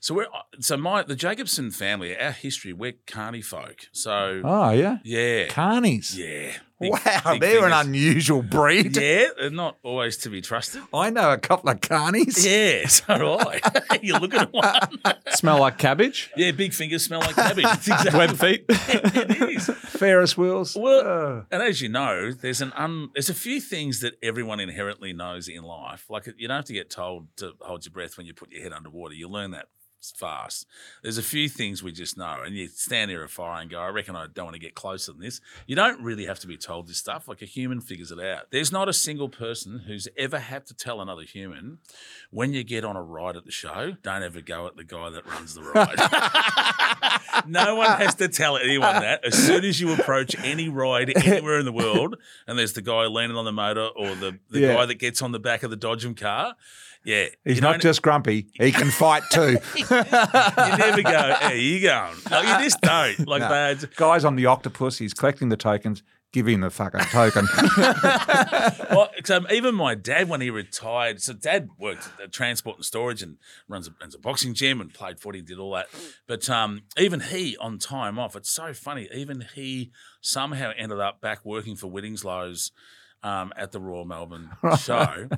so we're uh, so my the Jacobson family, our history, we're Carney folk. So Oh yeah, yeah, carnies. yeah. Wow, big they're an unusual breed. Yeah, they're not always to be trusted. I know a couple of carnies. Yeah, so do I. You're looking at one. Smell like cabbage? Yeah, big fingers smell like cabbage. That's exactly Web feet? it is. Ferris wheels. Well, Uh, and as you know, there's an un, there's a few things that everyone inherently knows in life. Like you don't have to get told to hold your breath when you put your head underwater. You learn that fast. There's a few things we just know, and you stand near a fire and go, "I reckon I don't want to get closer than this." You don't really have to be told this stuff. Like a human figures it out. There's not a single person who's ever had to tell another human when you get on a ride at the show, don't ever go at the guy that runs the ride. no one has to tell anyone that. As soon as you approach any ride anywhere in the world, and there's the guy leaning on the motor or the, the Yeah. guy that gets on the back of the Dodgem car, yeah, he's not just grumpy; he can fight too. you never go. Hey, you going? Like you just don't. Like No. they. Guy's on the octopus. He's collecting the tokens. Give him the fucking token. Well, so even my dad, when he retired, so dad worked at transport and storage and runs a, runs a boxing gym and played footy, did all that. But um, even he, on time off, it's so funny. Even he somehow ended up back working for Wittingslows um, at the Royal Melbourne show.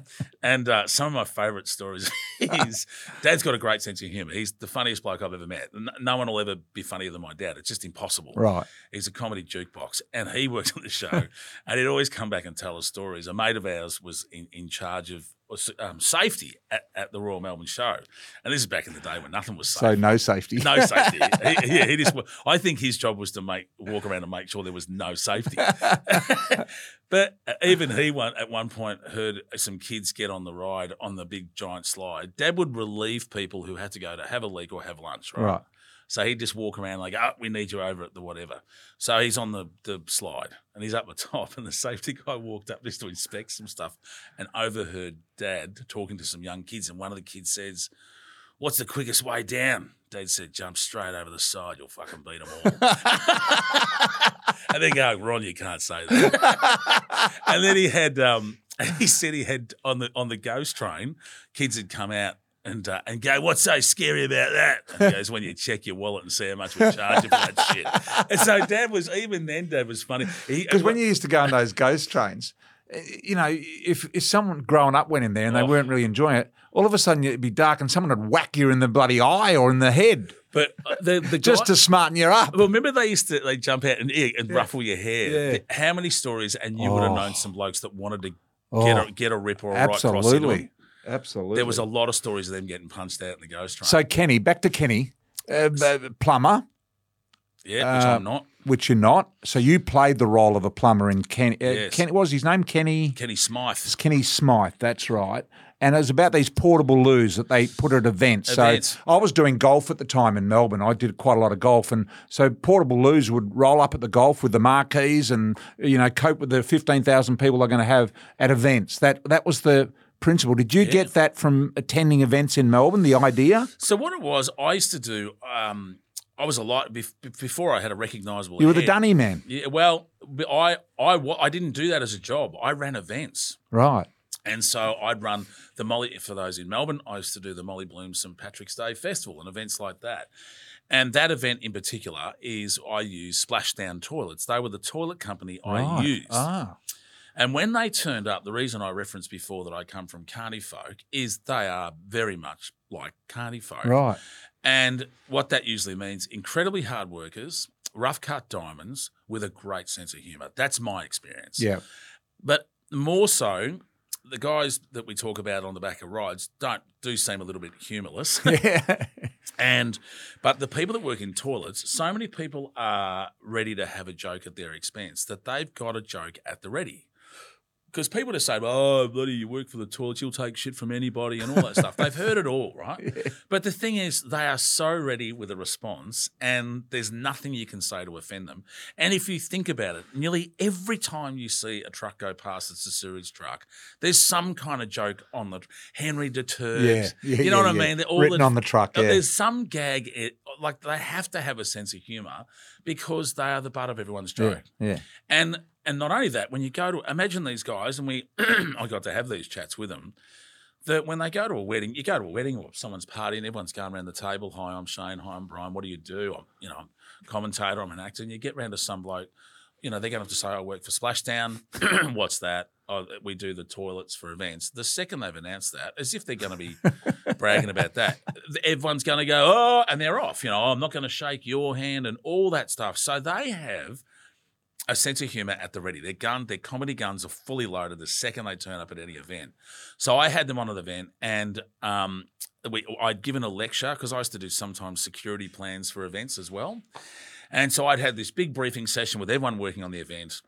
And uh, some of my favourite stories is Dad's got a great sense of humour. He's the funniest bloke I've ever met. No, no one will ever be funnier than my dad. It's just impossible. right. He's a comedy jukebox, and he worked on the show, and he'd always come back and tell us stories. A mate of ours was in, in charge of um, safety at, at the Royal Melbourne Show, and this is back in the day when nothing was safe. So no safety. no safety. he, yeah, he just. I think his job was to make walk around and make sure there was no safety. but even he one at one point heard some kids get on the ride on the big giant slide. Dad would relieve people who had to go to have a leak or have lunch. Right. Right. So he'd just walk around like, oh, we need you over at the whatever. So he's on the, the slide and he's up the top, and the safety guy walked up just to inspect some stuff and overheard dad talking to some young kids. And one of the kids says, What's the quickest way down? Dad said, Jump straight over the side, you'll fucking beat them all. and then go, Ron, you can't say that. and then he had, um, he said he had on the on the ghost train, kids had come out and uh, and go, what's so scary about that? And he goes, when you check your wallet and see how much we charge you for that shit. And so Dad was even then. Dad was funny Because when you used to go on those ghost trains, eh, you know, if if someone growing up went in there and they Oh. weren't really enjoying it, all of a sudden it'd be dark and someone would whack you in the bloody eye or in the head but uh, the the just guy- to smarten you up. Well, remember they used to they jump out and, yeah, ruffle your hair. Yeah. How many stories? And you would have Oh. known some blokes that wanted to get Oh, a get a rip or a right cross into absolutely, There was a lot of stories of them getting punched out in the ghost train. so Kenny, back to Kenny, uh, uh, plumber, yeah, which uh, I'm not. which you're not. So you played the role of a plumber in Kenny. Uh, Yes. Kenny, what was his name? Kenny. Kenny Smyth. It's Kenny Smyth, that's right. And it was about these portable loos that they put at events. Events. So I was doing golf at the time in Melbourne. I did quite a lot of golf, and so portable loos would roll up at the golf with the marquees and you know cope with the fifteen thousand people they're going to have at events. That that was the principle. Did you get that from attending events in Melbourne? The idea So what it was, I used to do. Um, I was a lot before I had a recognisable. you were the dunny man, Yeah, well, I I I didn't do that as a job. I ran events. right? And so I'd run the Molly for those in Melbourne. I used to do the Molly Bloom St Patrick's Day Festival and events like that. And that event in particular is I use splashdown toilets. They were the toilet company I used. Ah, And when they turned up, the reason I referenced before that I come from Carney folk is they are very much like Carney folk. right. And what that usually means, incredibly hard workers, rough cut diamonds with a great sense of humour. That's my experience. Yeah. But more so, the guys that we talk about on the back of rides don't do seem a little bit humorless. Yeah. and but the people that work in toilets, so many people are ready to have a joke at their expense that they've got a joke at the ready. Because people just say, "Oh, bloody, you work for the toilets, you'll take shit from anybody," and all that stuff. They've heard it all, right? But the thing is, they are so ready with a response, and there's nothing you can say to offend them. And if you think about it, nearly every time you see a truck go past, it's a sewage truck. There's some kind of joke on the Henry deterred. Yeah, yeah, you know yeah, what I yeah. mean? They're all Written the- on the truck, uh, yeah. There's some gag, it, like they have to have a sense of humour because they are the butt of everyone's joke. yeah. And and not only that, when you go to imagine these guys, and we I got to have these chats with them. That when they go to a wedding, you go to a wedding or someone's party, and everyone's going around the table. Hi, I'm Shane. Hi, I'm Brian. What do you do? I'm you know I'm a commentator. I'm an actor. And you get round to some bloke. You know they're going to have to say I work for Splashdown. What's that? Oh, we do the toilets for events. The second they've announced that, as if they're going to be bragging about that, everyone's going to go oh, and they're off. You know, oh, I'm not going to shake your hand and all that stuff. So they have a sense of humor at the ready. Their gun, their comedy guns are fully loaded the second they turn up at any event. So I had them on an event, and um, we, I'd given a lecture because I used to do sometimes security plans for events as well. And so I'd had this big briefing session with everyone working on the event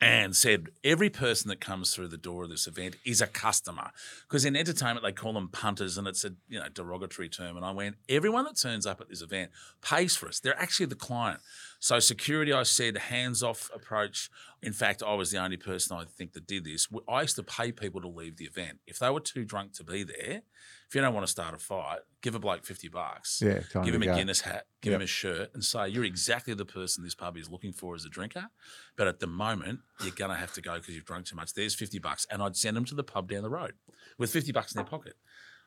and said every person that comes through the door of this event is a customer because in entertainment they call them punters and it's a you know derogatory term and I went everyone that turns up at this event pays for us they're actually the client so security I said hands off approach in fact I was the only person I think that did this I used to pay people to leave the event if they were too drunk to be there if you don't want to start a fight give a bloke 50 bucks Yeah, give him a go. Guinness hat, give Yep. him a shirt, and say you're exactly the person this pub is looking for as a drinker. But at the moment, you're gonna have to go because you've drunk too much. There's fifty bucks, and I'd send them to the pub down the road with fifty bucks in their pocket.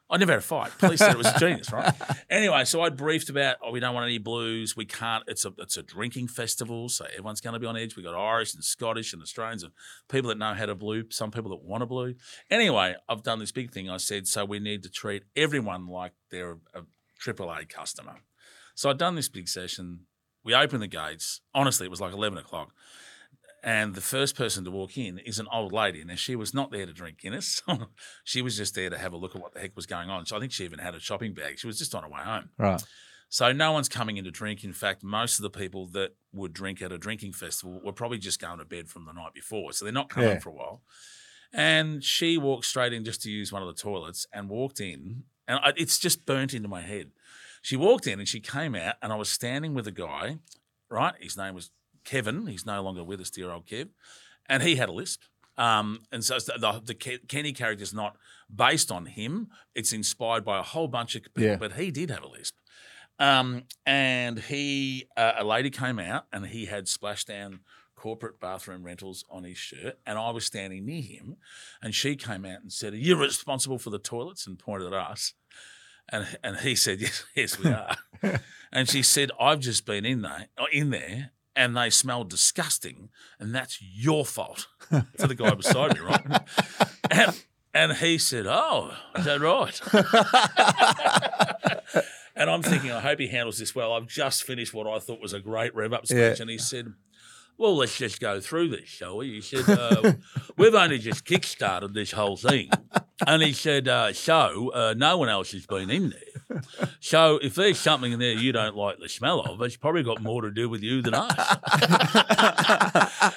I never had a fight. Police said it was genius, right? Anyway, so I briefed about, oh, we don't want any blues. We can't. It's a it's a drinking festival, so everyone's going to be on edge. We got Irish and Scottish and Australians and people that know how to blue. Some people that want to blue. Anyway, I've done this big thing. I said, so we need to treat everyone like they're a AAA customer. So I'd done this big session. We opened the gates. Honestly, it was like eleven o'clock. And the first person to walk in is an old lady. Now, she was not there to drink Guinness. she was just there to have a look at what the heck was going on. So I think she even had a shopping bag. She was just on her way home. Right. So no one's coming in to drink. In fact, most of the people that would drink at a drinking festival were probably just going to bed from the night before. So they're not coming Yeah. for a while. And she walked straight in just to use one of the toilets and walked in. And I, it's just burnt into my head. She walked in and she came out, and I was standing with a guy, right? His name was Kevin. He's no longer with us, dear old Kev. And he had a lisp. Um, and so the, the, Kenny character is not based on him. It's inspired by a whole bunch of people, Yeah. but he did have a lisp. Um, and he, uh, a lady came out and he had splashdown corporate bathroom rentals on his shirt. And I was standing near him and she came out and said, Are you responsible for the toilets? And pointed at us. And, and he said, Yes, yes, we are. and she said, I've just been in there, in there and they smell disgusting. And that's your fault. to the guy beside me, right? And, and he said, Oh, is that right? And I'm thinking, I hope he handles this well. I've just finished what I thought was a great rev up speech. Yeah. And he said, Well, let's just go through this, shall we? He said, uh, We've only just kick-started this whole thing. And he said, uh, So, uh, no one else has been in there. So, if there's something in there you don't like the smell of, it's probably got more to do with you than us.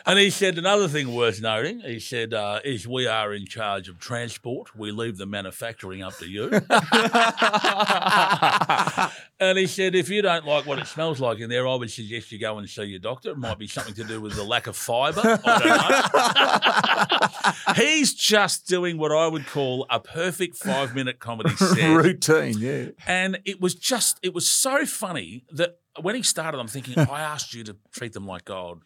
and he said, Another thing worth noting, he said, uh, is we are in charge of transport. We leave the manufacturing up to you. And he said, if you don't like what it smells like in there, I would suggest you go and see your doctor. It might be something to do with the lack of fibre. I don't know. He's just doing what I would call a perfect five minute comedy set. Routine, yeah. And it was just, it was so funny that when he started, I'm thinking, I asked you to treat them like gold.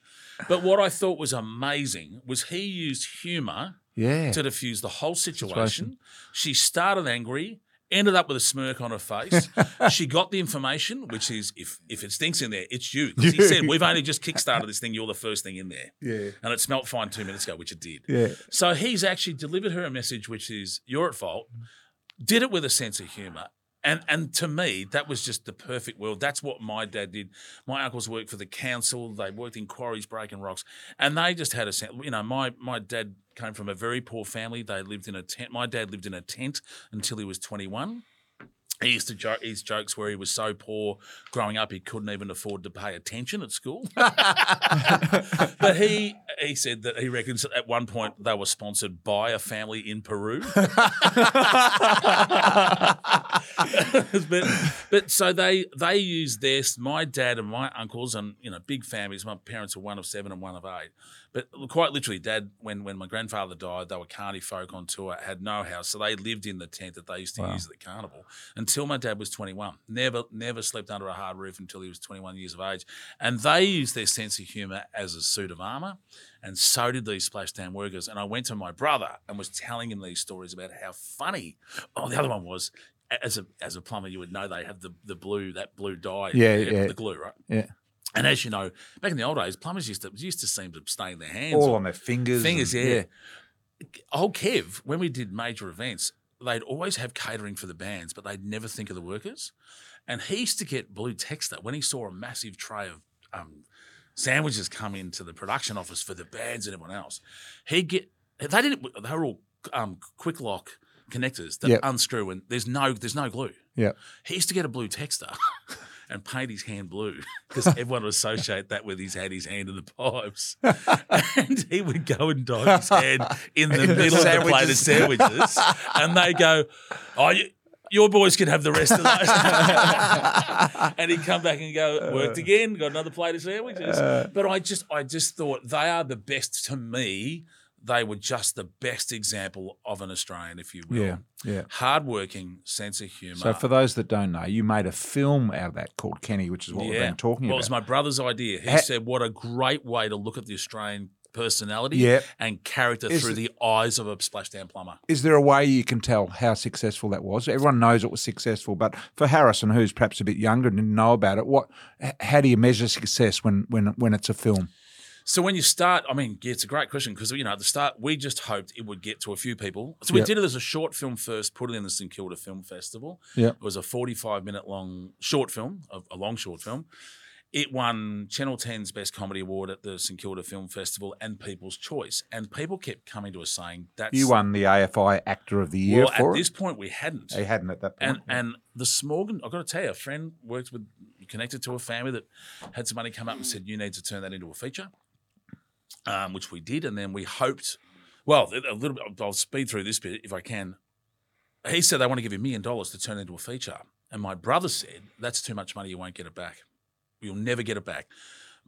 But what I thought was amazing was he used humour Yeah. to diffuse the whole situation. Situation. She started angry, ended up with a smirk on her face. she got the information, which is if if it stinks in there, it's you. 'Cause he said, We've only just kickstarted this thing, you're the first thing in there. Yeah. And it smelt fine two minutes ago, which it did. Yeah. So he's actually delivered her a message which is you're at fault, mm. did it with a sense of humour. And and to me, that was just the perfect world. That's what my dad did. My uncles worked for the council. They worked in quarries breaking rocks. And they just had a sense you know, my my dad came from a very poor family. They lived in a tent. My dad lived in a tent until he was 21. He used to joke his jokes where he was so poor growing up he couldn't even afford to pay attention at school. but he he said that he reckons at one point they were sponsored by a family in Peru. but but so they they use this. My dad and my uncles and you know big families. My parents are one of seven and one of eight. But quite literally, Dad, when when my grandfather died, they were carny folk on tour, had no house, so they lived in the tent that they used to use at the carnival until my dad was 21. Never never slept under a hard roof until he was 21 years of age, and they used their sense of humour as a suit of armour, and so did these splashdown workers. And I went to my brother and was telling him these stories about how funny. Oh, the other one was. As a as a plumber, you would know they have the, the blue that blue dye, Yeah, yeah. the glue, right? Yeah. And as you know, back in the old days, plumbers used to used to seem to stain their hands. All or- on their fingers. fingers, and- yeah. Old Kev, when we did major events, they'd always have catering for the bands, but they'd never think of the workers. And he used to get blue texter when he saw a massive tray of um, sandwiches come into the production office for the bands and everyone else. He'd get they didn't they were all um, quick lock connectors that Yep. unscrew and there's no there's no glue. Yeah. He used to get a blue texter and paint his hand blue because everyone would associate that with he's had his hand in the pipes. and he would go and dive his hand in the middle of the plate of sandwiches. and they go, Oh, you, your boys can have the rest of those. and he'd come back and go, worked again, got another plate of sandwiches. Uh. but I just I just thought they are the best to me. They were just the best example of an Australian, if you will. Yeah. Yeah. Hardworking, sense of humour. So for those that don't know, you made a film out of that called Kenny, which is what we've been talking well, about. it was my brother's idea. He Ha- said, "What a great way to look at the Australian personality Yep. and character Is through the eyes of a splashdown plumber." Is there a way you can tell how successful that was? Everyone knows it was successful, but for Harrison, who's perhaps a bit younger and didn't know about it, what? How do you measure success when when when it's a film? So when you start, I mean, yeah, it's a great question because you know at the start we just hoped it would get to a few people. So we Yep. did it as a short film first, put it in the St Kilda Film Festival. Yep. It was a forty-five minute long short film, a, a long short film. it won Channel 10's Best Comedy Award at the St Kilda Film Festival and People's Choice. And people kept coming to us saying that's You won the AFI Actor of the Year well, at it. this point we hadn't. They hadn't at that point. And and the Smorgon, I've got to tell you, a friend worked with, connected to a family that had some money come up and said, you need to turn that into a feature, um, which we did. And then we hoped, well, a little bit, I'll speed through this bit if I can. He said they want to give you a million dollars to turn into a feature. And my brother said, that's too much money, you won't get it back. You'll never get it back.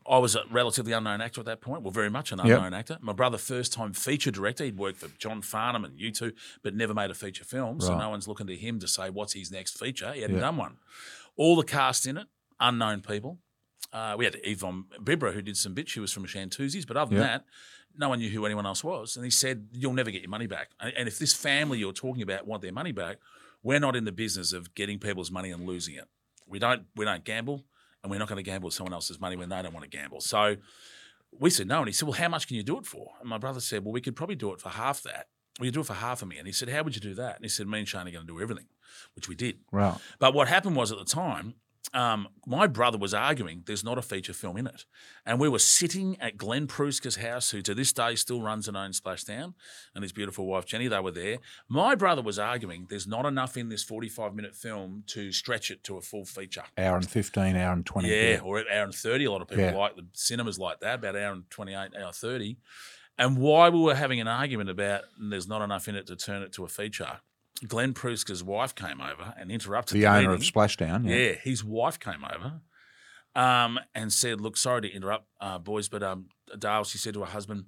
I was a relatively unknown actor at that point. Well, very much an Yep. unknown actor. My brother, first time feature director. He'd worked for John Farnham and U2, but never made a feature film. So no one's looking to him to say what's his next feature. He hadn't Yeah. done one. All the cast in it, unknown people. Uh, we had Yvonne Bibra who did some bits. She was from Shantuzzi's, but other than Yeah. that, no one knew who anyone else was. And he said, "You'll never get your money back. And and if this family you're talking about want their money back, we're not in the business of getting people's money and losing it. We don't. We don't gamble, and we're not going to gamble with someone else's money when they don't want to gamble. So we said no, and he said, "Well, how much can you do it for?" And my brother said, "Well, we could probably do it for half that. We could do it for half of me." And he said, "How would you do that?" And he said, "Me and Shane are going to do everything," which we did. right. But what happened was at the time, um, my brother was arguing there's not a feature film in it. And we were sitting at Glenn Pruska's house, who to this day still runs and owns Splashdown, and his beautiful wife Jenny, they were there. My brother was arguing there's not enough in this 45 minute film to stretch it to a full feature. Hour and 15, hour and 20. Yeah, or an hour and 30. A lot of people Yeah. like the cinemas like that, about hour and 28, hour 30. And why we were having an argument about there's not enough in it to turn it to a feature, Glenn Pruska's wife came over and interrupted The the, owner of. Splashdown. Yeah. Yeah. his wife came over um, and said, "Look, sorry to interrupt, uh, boys, but um, Dale," she said to her husband,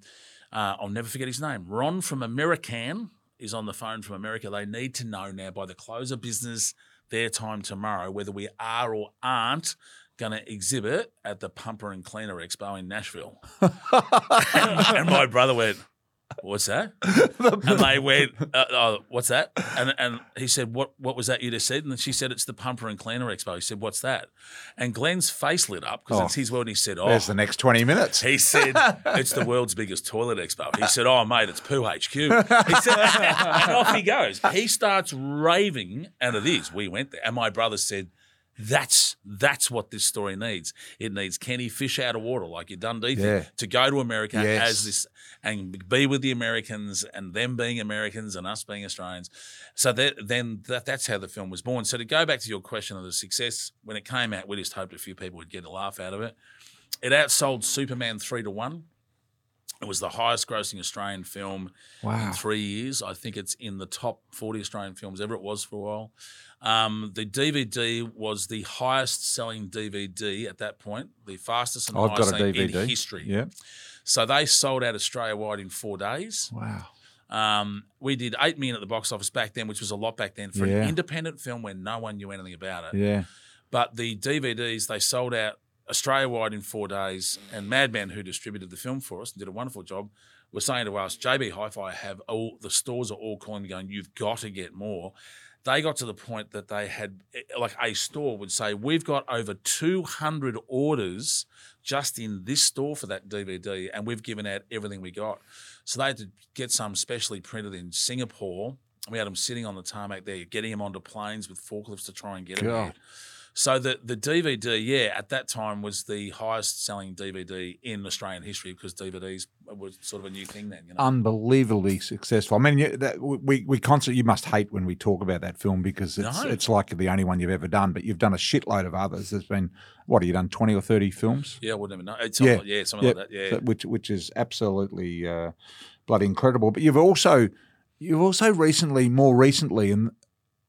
uh, "I'll never forget his name. Ron from American is on the phone from America. They need to know now by the close of business their time tomorrow whether we are or aren't." Going to exhibit at the Pumper and Cleaner Expo in Nashville. and my brother went, What's that? and they went, uh, oh, "What's that?" And and he said, "What what was that you just said?" And she said, "It's the Pumper and Cleaner Expo." He said, "What's that?" And Glenn's face lit up because Oh. it's his world. And he said, "Oh." There's the next 20 minutes. He said, "It's the world's biggest toilet expo." He said, "Oh, mate, it's Poo HQ." He said, and off he goes. He starts raving, and it is. We went there, and my brother said, "That's that's what this story needs. It needs Kenny fish out of water like your Dundee thing, Yeah. to go to America Yes. as this and be with the Americans and them being Americans and us being Australians. So that, then that, that's how the film was born. So to go back to your question of the success, when it came out, we just hoped a few people would get a laugh out of it. It outsold Superman three to one. It was the highest grossing Australian film Wow. in three years. I think it's in the top 40 Australian films ever. It was for a while. Um, the DVD was the highest selling DVD at that point, the fastest and I've highest got a DVD. in history. Yeah. So they sold out Australia wide in four days. Wow. Um, we did eight million at the box office back then, which was a lot back then for Yeah. an independent film where no one knew anything about it. Yeah. But the DVDs they sold out Australia wide in four days, and Madman, who distributed the film for us and did a wonderful job, was saying to us, "JB Hi-Fi have all the stores are all calling me going, you've got to get more." They got to the point that they had, eh, like a store would say, "We've got over 200 orders just in this store for that DVD, and we've given out everything we got." So they had to get some specially printed in Singapore. We had them sitting on the tarmac there, getting them onto planes with forklifts to try and get them God. here. So the the DVD, yeah, at that time was the highest selling DVD in Australian history because DVDs were sort of a new thing then. You know, Unbelievably successful. I mean, you, that, we we constantly you must hate when we talk about that film because it's No. it's like the only one you've ever done, but you've done a shitload of others. There's been what have you done twenty or thirty films? yeah, I wouldn't even know. It's Yeah. yeah, yeah, something like that. Yeah, so- which which is absolutely uh, bloody incredible. But you've also you've also recently, more recently, and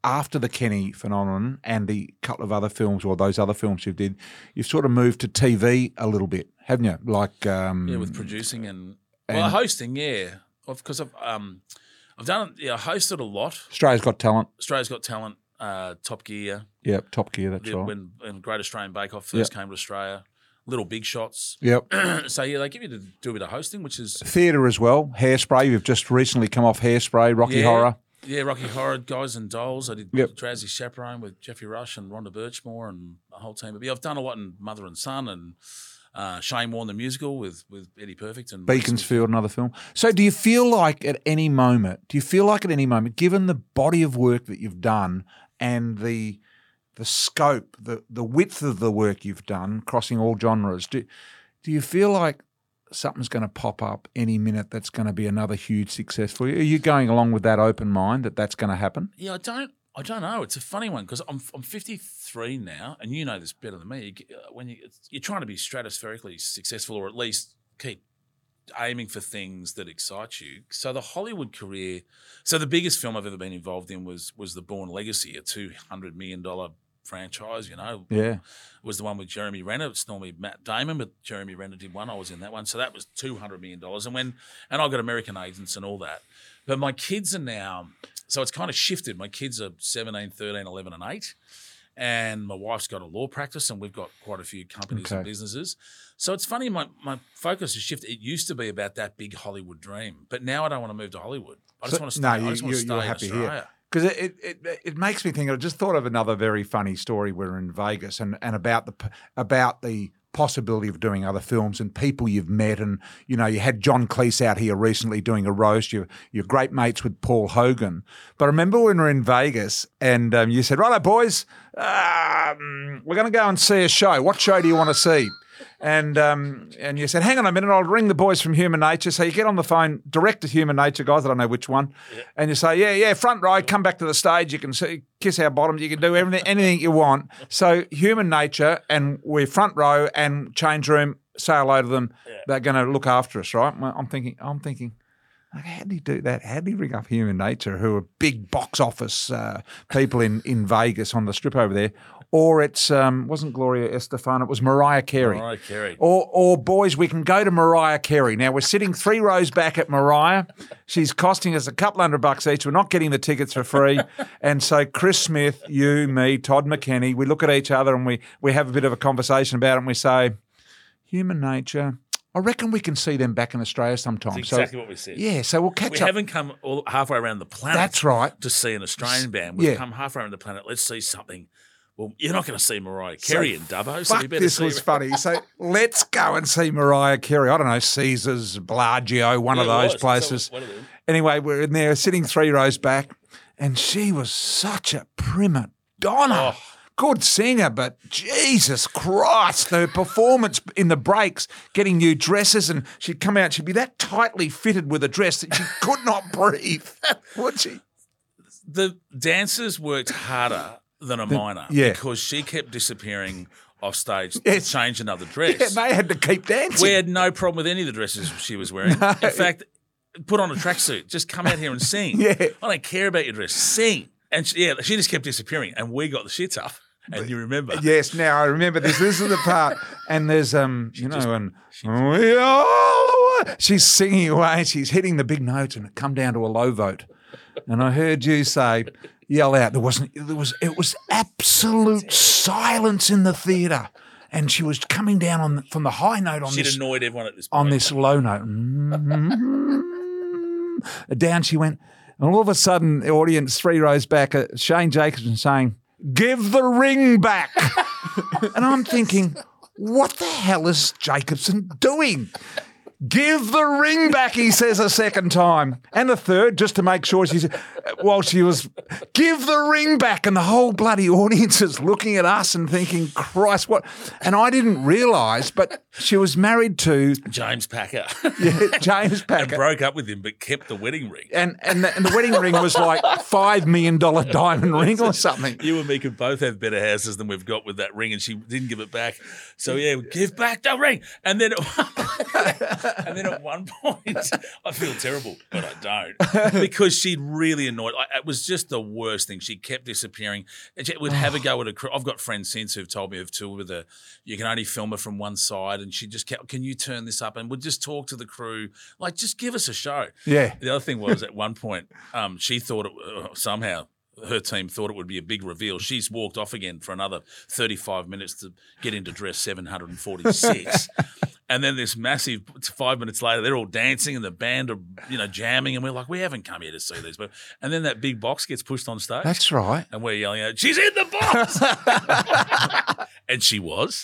after the Kenny phenomenon and the couple of other films or those other films you did, you've sort of moved to TV a little bit, haven't you? Like um, yeah, with producing and, well, hosting. Yeah, because I've um, I've done yeah, I hosted a lot. Australia's Got Talent. Australia's Got Talent, uh, Top Gear, Yep, Top Gear. That's the- right. when when Great Australian Bake Off first came to Australia. Little Big Shots. Yep. so yeah, they give you to do a bit of hosting, which is Theatre as well. Hairspray. You've just recently come off Hairspray. Rocky Yeah. Horror. Yeah, Rocky Horror, Guys and Dolls. I did Yep. Drowsy Chaperone with Geoffrey Rush and Rhonda Burchmore and a whole team. But yeah, I've done a lot in Mother and Son and uh, Shane Warne the musical with with Eddie Perfect and Beaconsfield, another film. So, do you feel like at any moment, do you feel like at any moment, given the body of work that you've done and the the scope, the the width of the work you've done, crossing all genres. Do do you feel like something's going to pop up any minute that's going to be another huge success for you? Are you going along with that open mind that that's going to happen? Yeah, I don't. I don't know. It's a funny one because I'm I'm 53 now, and you know this better than me. Uh, When you you're trying to be stratospherically successful, or at least keep aiming for things that excite you. So the Hollywood career. So the biggest film I've ever been involved in was was the Bourne Legacy, a 200 million dollar franchise. You know, Yeah. was the one with Jeremy Renner. It's normally Matt Damon, but Jeremy Renner did one. I was in that one, so that was two hundred million dollars. And when and I got American agents and all that. But my kids are now, so it's kind of shifted. My kids are 17, 13, 11, and 8. And my wife's got a law practice, and we've got quite a few companies and businesses. So it's funny, my, my focus has shifted. It used to be about that big Hollywood dream, but now I don't want to move to Hollywood. I just So- want to stay, no, I just want to you- stay in happy here. Because it, it, it, it makes me think. I just thought of another very funny story. We're in Vegas and, and about the about the possibility of doing other films and people you've met and you know you had John Cleese out here recently doing a roast. You're you're great mates with Paul Hogan. But I remember when we were in Vegas and um, you said, "Righto, boys, um, we're going to go and see a show. What show do you want to see?" And um, and you said, hang on a minute, I'll ring the boys from Human Nature. So you get on the phone, direct to Human Nature guys, I don't know which one, and you say, yeah, yeah, front row, come back to the stage. You can see, kiss our bottoms. You can do everything, anything you want. So Human Nature, and we're front row and change room. Say hello to them. They're going to look after us, right? I'm thinking, I'm thinking. Like, how do you do that? How do you ring up Human Nature, who are big box office uh, people in, in Vegas on the strip over there? Or it's um, wasn't Gloria Estefan, it was Mariah Carey. Mariah Carey. Or, or boys, we can go to Mariah Carey. Now we're sitting three rows back at Mariah. She's costing us a couple hundred bucks each. We're not getting the tickets for free. And so Chris Smith, you, me, Todd McKenney, we look at each other and we we have a bit of a conversation about it and we say, human nature. I reckon we can see them back in Australia sometime. That's so exactly what we said. yeah, so we'll catch We up. We haven't come all, halfway around the planet. That's right. To see an Australian band, we've Yeah. come halfway around the planet. Let's see something. Well, you're not going to see Mariah Carey in Dubbo, so Fuck, this was funny. So let's go and see Mariah Carey. I don't know, Caesars, Bellagio, one Yeah, of those was. places. So, one of them. Anyway, we're in there sitting three rows back, and she was such a prima donna. Oh. Good singer, but Jesus Christ, her performance in the breaks, getting new dresses, and she'd come out, she'd be that tightly fitted with a dress that she could not breathe. Would she? The dancers worked harder than a miner yeah. because she kept disappearing off stage Yes. to change another dress. Yeah, they had to keep dancing. we had no problem with any of the dresses she was wearing. In fact, put on a tracksuit. Just come out here and sing. Yeah. I don't care about your dress. Sing. And she, yeah, she just kept disappearing, and we got the shits up. And you remember? Yes, now I remember this. This is the part, and there's um, you know, and we all she's singing away, she's hitting the big notes, and it come down to a low vote. And I heard you say, yell out. There wasn't. There was. It was absolute silence in the theatre, and she was coming down on from the high note on She'd this annoyed everyone at this point. on this low note. Down she went. And all of a sudden, the audience three rows back, uh, Shane Jacobson saying, Give the ring back. and I'm thinking, what the hell is Jacobson doing? Give the ring back, he says a second time. And a third, just to make sure she's, while she was, give the ring back. And the whole bloody audience is looking at us and thinking, Christ, what? And I didn't realise, but she was married to James Packer. yeah, James and Packer. broke up with him, but kept the wedding ring. And, and, the, and the wedding ring was like $5 million diamond ring or something. You and me could both have better houses than we've got with that ring, and she didn't give it back. So yeah, give back the ring. And then, and then at one point, I feel terrible, but I don't because she'd really annoyed. I, it was just the worst thing. She kept disappearing, and she would have a go at a crew. I've got friends since who've told me of two with her. You can only film her from one side, and she just kept, "Can you turn this up?" And would just talk to the crew, like, just give us a show. Yeah. The other thing was at one point, um, she thought it, uh, somehow her team thought it would be a big reveal. She's walked off again for another 35 minutes to get into dress 746. and then this massive five minutes later, they're all dancing and the band are, you know, jamming. And we're like, we haven't come here to see these. But and then that big box gets pushed on stage. That's right. and we're yelling out, she's in the box. and she was.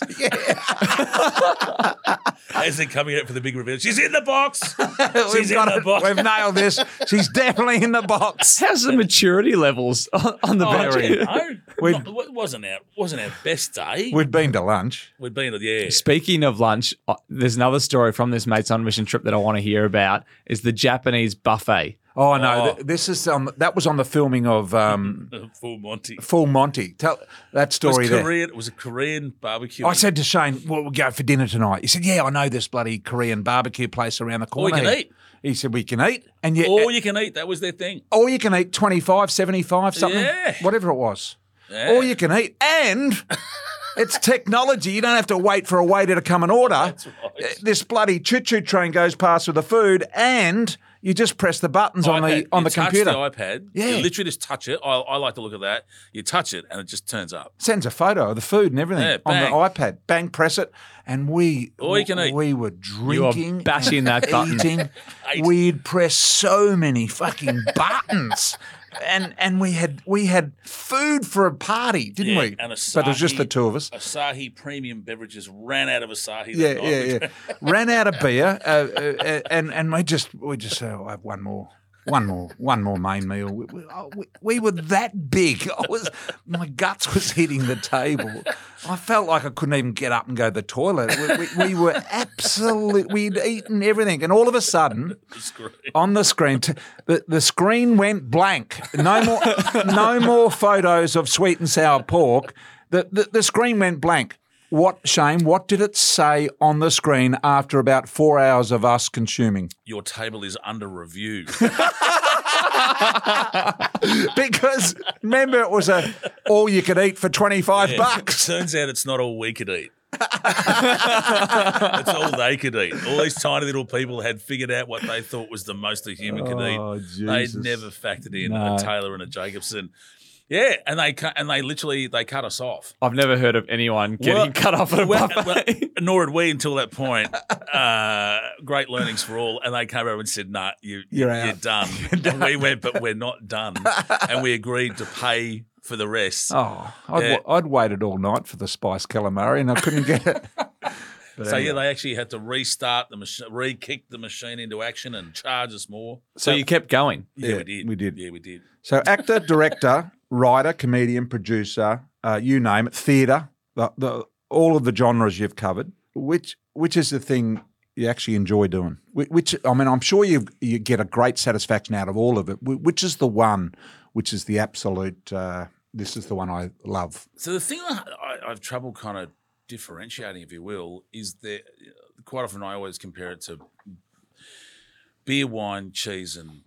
As they're coming out for the big reveal, she's in the box. She's in the it. box. We've nailed this. She's definitely in the box. How's the maturity levels on, on the Oh, I bench? We'd, it wasn't our wasn't our best day. we'd been to lunch. We'd been to yeah. Speaking of lunch, uh, there's another story from this mates on mission trip that I want to hear about. Is the Japanese buffet? Oh no, Oh. th- this is um, that was on the filming of um, Full Monty. Full Monty. Tell that It was story there. Korean. It was a Korean barbecue. I said to Shane, "Well, we'll go for dinner tonight." He said, "Yeah, I know this bloody Korean barbecue place around the All you corner." can eat. He said, "We can eat, and yeah, all you can eat. That was their thing. all you can eat 25, 75, something, Yeah. whatever it was. Yeah. All you can eat, and it's technology. You don't have to wait for a waiter to come and order. That's right. Uh, this bloody choo-choo train goes past with the food, and you just press the buttons on the iPad. on You the touch computer. the iPad. Yeah. You literally just touch it. I, I like to look at that. You touch it and it just turns up. Sends a photo of the food and everything Yeah, on the iPad. Bang, press it, and we All you can eat. we were drinking, bashing that button. eating. We'd press so many fucking buttons. And and we had we had food for a party, didn't Yeah, we? and but it was just the two of us. Asahi premium beverages ran out of Asahi. that Yeah, night. yeah, yeah. Ran out of beer, uh, uh, and and we just we just said, "I'll have one more." One more, one more main meal. We, we, oh, we, we were that big. I was, my guts was hitting the table. I felt like I couldn't even get up and go to the toilet. We, we, we were absolute. We'd eaten everything, and all of a sudden, great. on the screen, t- the, the screen went blank. No more, no more photos of sweet and sour pork. The, the the screen went blank. What Shane? What did it say on the screen after about four hours of us consuming? Your table is under review. Because remember, it was a all you could eat for twenty five Yeah. bucks. Turns out it's not all we could eat. it's all they could eat. All these tiny little people had figured out what they thought was the most a human could Oh, eat. They'd never factored in No. a Taylor and a Jacobson. Yeah, and they cut, and they literally they cut us off. I've never heard of anyone getting Well, cut off at a Well, buffet. well, nor had we until that point. Uh, great learnings for all. And they came over and said, "Nah, you, You're you're, out. done." And we went, "But we're not done." and we agreed to pay for the rest. Oh, I'd, Yeah. I'd waited all night for the spice calamari and I couldn't get it. But so anyway. yeah, they actually had to restart the machine, re-kick the machine into action, and charge us more. so you kept going. Yeah, Yeah, we did. we did. Yeah, we did. So, actor, director, writer, comedian, producer, uh, you name it, theatre, the, the, all of the genres you've covered. Which which is the thing you actually enjoy doing? Whi- Which I mean, I'm sure you you get a great satisfaction out of all of it. Which is the one? Which is the absolute? Uh, this is the one I love. So the thing I, I, I've trouble kind of differentiating, if you will, is that quite often I always compare it to beer, wine, cheese, and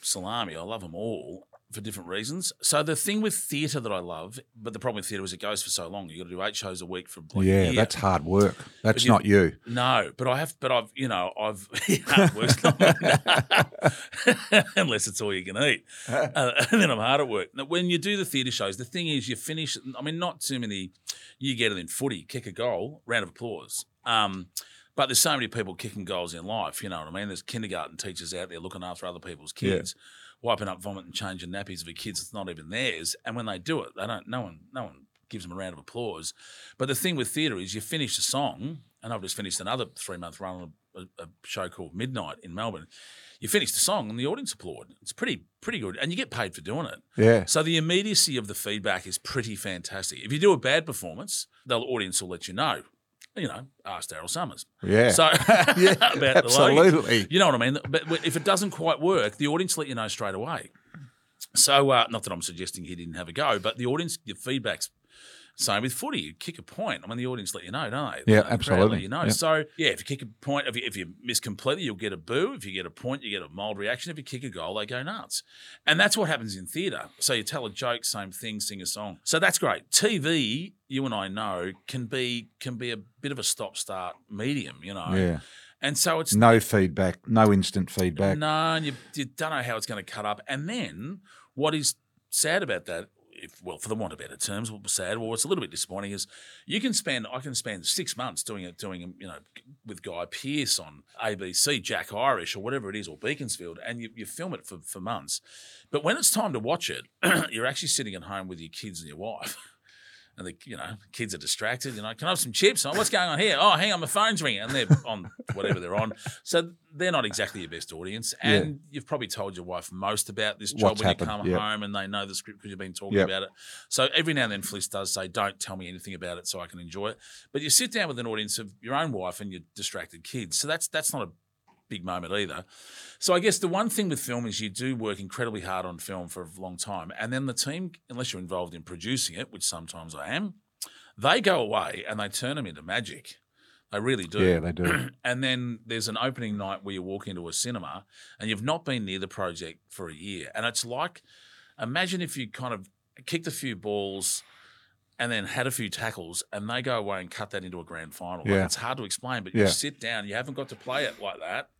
salami. I love them all for different reasons. So the thing with theatre that I love, but the problem with theatre is it goes for so long. You got to do eight shows a week for like yeah, that's hard work. That's you- not you. No, but I have, but I've, you know, I've hard work's not unless it's all you can eat, uh, and then I'm hard at work. Now, when you do the theatre shows, the thing is, you finish. I mean, not too many. You get it in footy, kick a goal, round of applause. Um, but there's so many people kicking goals in life. You know what I mean? There's kindergarten teachers out there looking after other people's Yeah. Wiping up vomit and changing nappies for kids that's not even theirs, and when they do it, they don't. No one, no one gives them a round of applause. But the thing with theatre is you finish a song, and I've just finished another three month run on a, a, a show called Midnight in Melbourne. You finish the song and the audience applaud. It's pretty pretty good, and you get paid for doing it. Yeah. So the immediacy of the feedback is pretty fantastic. If you do a bad performance, the audience will let you know. You know, ask Daryl Somers. Yeah. So Yeah, about the absolutely. You know what I mean? But if it doesn't quite work, the audience let you know straight away. So, uh, not that I'm suggesting he didn't have a go, but the audience, your feedback's same with footy. You kick a point. I mean, the audience let you know, don't they? Yeah, absolutely. You know. Yeah. So, yeah, if you kick a point, if you, if you miss completely, you'll get a boo. If you get a point, you get a mild reaction. If you kick a goal, they go nuts. And that's what happens in theatre. So you tell a joke, same thing, sing a song. So that's great. TV, you and I know, can be can be a bit of a stop start medium. You know. Yeah. And so it's No feedback. No instant feedback. no, and you, you don't know how it's going to cut up. And then what is sad about that, if well, for the want of better terms, was sad, well, what's a little bit disappointing is you can spend, I can spend six months doing it, doing you know, with Guy Pearce on ABC, Jack Irish, or whatever it is, or Beaconsfield, and you, you film it for, for months. But when it's time to watch it, you're actually sitting at home with your kids and your wife. and the you know kids are distracted. You know, can I have some chips? Oh, what's going on here? Oh, hang on, my phone's ringing, and they're on whatever they're on. So they're not exactly your best audience. And you've probably told your wife most about this job What's when happened, you come yeah. home, and they know the script because you've been talking Yep. about it. So every now and then, Fliss does say, "Don't tell me anything about it, so I can enjoy it." But you sit down with an audience of your own wife and your distracted kids, so that's that's not a big moment either. So I guess the one thing with film is you do work incredibly hard on film for a long time, and then the team, unless you're involved in producing it, which sometimes I am, they go away and they turn them into magic. They really do. Yeah, they do. and then there's an opening night where you walk into a cinema and you've not been near the project for a year, and it's like, imagine if you kind of kicked a few balls. And then had a few tackles, and they go away and cut that into a grand final. Like, Yeah. it's hard to explain, but Yeah. you sit down, you haven't got to play it like that.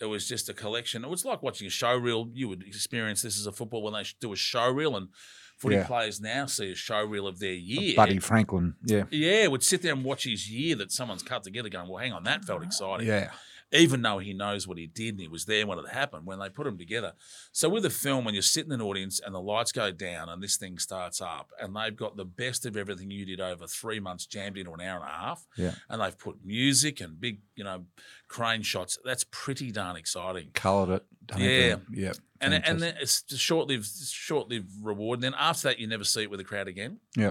It was just a collection. It was like watching a show reel. You would experience this as a football when they do a show reel, and footy Yeah. players now see a show reel of their year. Buddy Franklin. Yeah. Yeah, would sit there and watch his year that someone's cut together, going, "Well, hang on, that felt exciting." Yeah. Even though he knows what he did and he was there when it happened, when they put him together. So with a film, when you're sitting in an audience and the lights go down and this thing starts up, and they've got the best of everything you did over three months jammed into an hour and a half, Yeah. and they've put music and big, you know, crane shots. That's pretty darn exciting. Coloured it. done Yeah. Yeah. And and then it's just short-lived, short-lived reward. And then after that, you never see it with a crowd again. Yeah.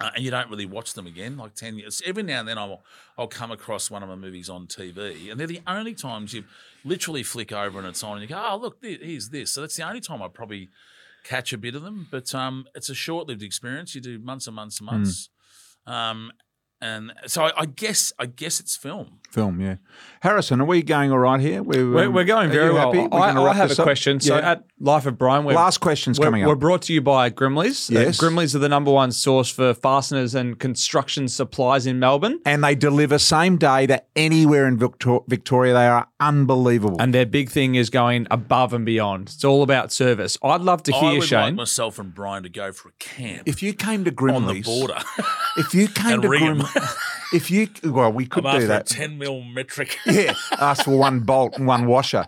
Uh, and you don't really watch them again, like 10 years. Every now and then I'll, I'll come across one of my movies on TV, and they're the only times you literally flick over and it's on, and you go, oh, look, here's this. So that's the only time I probably catch a bit of them. But um, it's a short lived experience. You do months and months and Hmm. months. Um, and so I, I guess I guess it's film. Film, yeah. Harrison, are we going all right here? We're, We're, um, we're going very well. happy? We're I, I have a this up? question. So Yeah. at Life of Brian, we're, Last question's we're, coming up. we're brought to you by Grimley's. Uh, Yes. Grimley's are the number one source for fasteners and construction supplies in Melbourne. and they deliver same day to anywhere in Victor- Victoria. They are unbelievable. And their big thing is going above and beyond. It's all about service. I'd love to I hear, would like Shane. myself and Brian to go for a camp if you came to Grimleys on the border. if you came to ring 'em. Grim, if you well, we could I'm do after that. a 10 mil metric. yeah, ask for one bolt and one washer.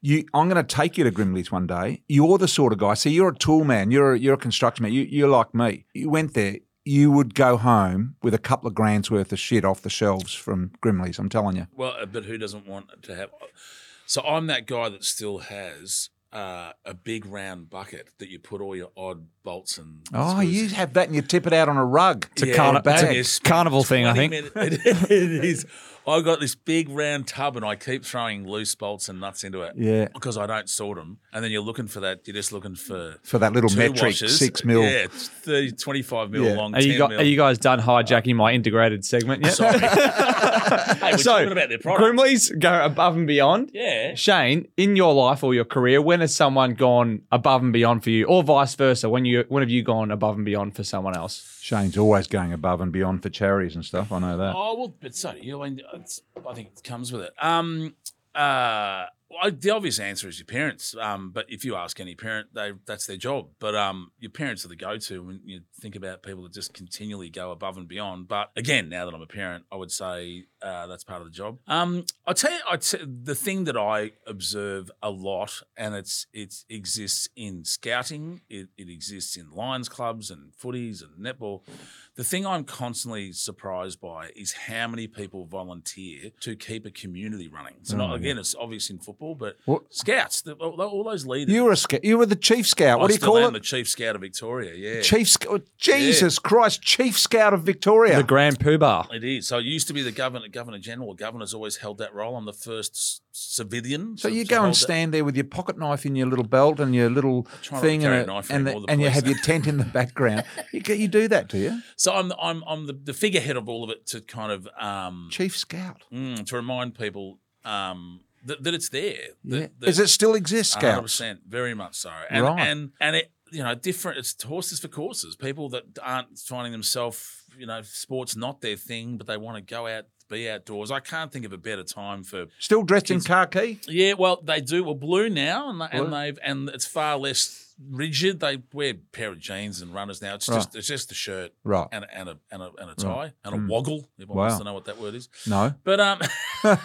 You, I'm going to take you to Grimley's one day. You're the sort of guy. See, you're a tool man. You're a, you're a construction man. You, you're like me. You went there. You would go home with a couple of grand's worth of shit off the shelves from Grimley's. I'm telling you. Well, uh, but who doesn't want to have? So I'm that guy that still has uh, a big round bucket that you put all your odd bolts and. Oh, screws you have that and you tip it out on a rug. It's a Yeah, carni- it's it's a a carnival thing, I think. minute- it is. I got this big round tub and I keep throwing loose bolts and nuts into it. Yeah. Because I don't sort them. And then you're looking for that. You're just looking for. For that little metric washers. six mil. Yeah, it's 30, 25 mil Yeah. long. Are you, 10 got, mil. are you guys done hijacking my integrated segment yet? Sorry. hey, we're so, talking about their product. Grimley's go above and beyond. Yeah. Shane, in your life or your career, when has someone gone above and beyond for you, or vice versa? When you when have you gone above and beyond for someone else? Shane's always going above and beyond for charities and stuff. I know that. Oh well, but so you. I, mean, I think it comes with it. Um, uh, well, the obvious answer is your parents. Um, but if you ask any parent, they that's their job. But um, your parents are the go-to when you think about people that just continually go above and beyond. But again, now that I'm a parent, I would say uh, that's part of the job. Um, I tell you, I t- the thing that I observe a lot, and it's it exists in scouting, it, it exists in Lions clubs and footies and netball. The thing I'm constantly surprised by is how many people volunteer to keep a community running. So, not, again, it's obvious in football, but What- scouts, the, all, all those leaders. You were a sca- you were the chief scout. What I do you still call am it? the chief scout of Victoria. Yeah, Chief Scout. Jesus Christ, Chief Scout of Victoria. The Grand Poobah. It is. So it used to be the governor, governor general. Governor's always held that role. I'm the first civilian. so you go and hold that. stand there with your pocket knife in your little belt and your little try not to thing, and, a and, the- and you have your tent in the background. you, you do that, do you? So I'm I'm I'm the, the figurehead of all of it to kind of um Chief Scout. mm, to remind people um that, that it's there. That, Yeah. that Does it still exist, Scout? percent, very much so. And Right. and and it you know different. It's horses for courses. People that aren't finding themselves you know sports not their thing, but they want to go out be outdoors. I can't think of a better time for Still dressed in khaki? Yeah, well, they do. Well, blue now, and, they, and they've and it's far less rigid. They wear a pair of jeans and runners now. It's Right. just it's just a shirt Right. and a, and a and a and a tie Right. and a Mm. woggle. Everyone Wow. wants to know what that word is. No. But um,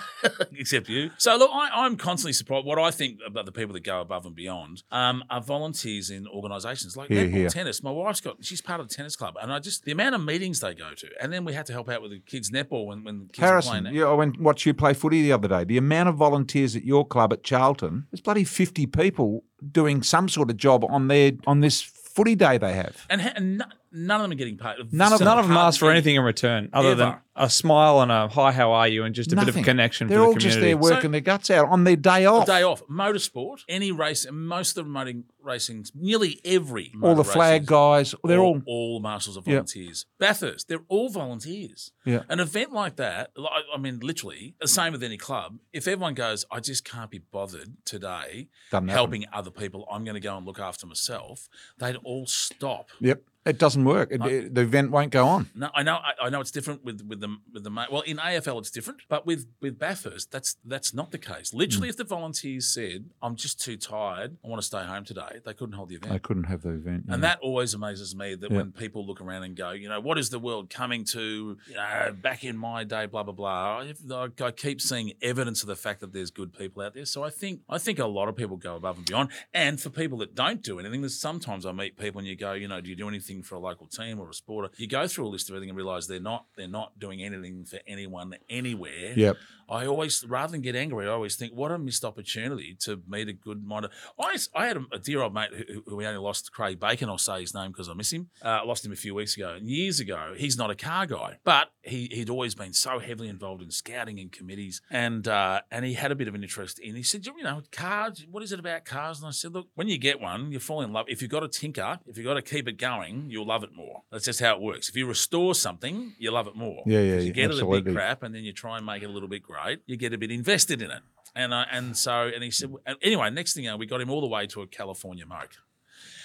except you. So look, I, I'm constantly surprised. What I think about the people that go above and beyond um, are volunteers in organisations like Here, netball, here. tennis. My wife's got she's part of the tennis club, and I just the amount of meetings they go to, and then we had to help out with the kids netball when when the kids Harrison, playing. yeah, I went watched you play footy the other day. The amount of volunteers at your club at Charlton, there's bloody fifty people doing some sort of job on their on this footy day they have. and, ha- and no- none of them are getting paid. None of- None of them ask for anything in return other than a smile and a hi, how are you, and just a bit Nothing. of connection They're for the all just community. there working their guts out on their day off. day off. Motorsport, any race, and most of the motoring racing, nearly every all the flag racing- guys, they're all, all marshals are Yeah. volunteers. Bathurst, they're all volunteers. Yeah. An event like that, like- I mean, literally, the same with any club. If everyone goes, I just can't be bothered today Doesn't happen. helping other people, I'm going to go and look after myself, they'd all stop. Yep, it doesn't work. It- it- the event won't go on. No, I know, I, I know it's different with with the with the well in AFL it's different, but with with Bathurst that's that's not the case. Literally, hmm. if the volunteers said, "I'm just too tired, I want to stay home today," they couldn't hold the event. They couldn't have the event. And that always amazes me that Yeah. when people look around and go, you know, what is the world coming to? You know, back in my day, blah blah blah. I, I keep seeing evidence of the fact that there's good people out there. So I think I think a lot of people go above and beyond. And for people that don't do anything, there's sometimes I meet people and you go, you know, do you do anything for a local team or a sport? You go through a list of everything and realize they're not they're not doing anything for anyone anywhere. Yep. I always, rather than get angry, I always think, what a missed opportunity to meet a good minded. I, I had a, a dear old mate who, who we only lost, Craig Bacon. I'll say his name because I miss him. Uh, I lost him a few weeks ago. And years ago, he's not a car guy, but he, he'd always been so heavily involved in scouting and committees. And uh, and he had a bit of an interest in, he said, you know, cars, what is it about cars? And I said, look, when you get one, you fall in love. If you've got to tinker, if you've got to keep it going, you'll love it more. That's just how it works. If you restore something, you love it more. Yeah, yeah, You yeah, get it a absolutely. bit crap and then you try and make it a little bit great, you get a bit invested in it. And uh, and so and he said and anyway, next thing you know, we got him all the way to a California moke.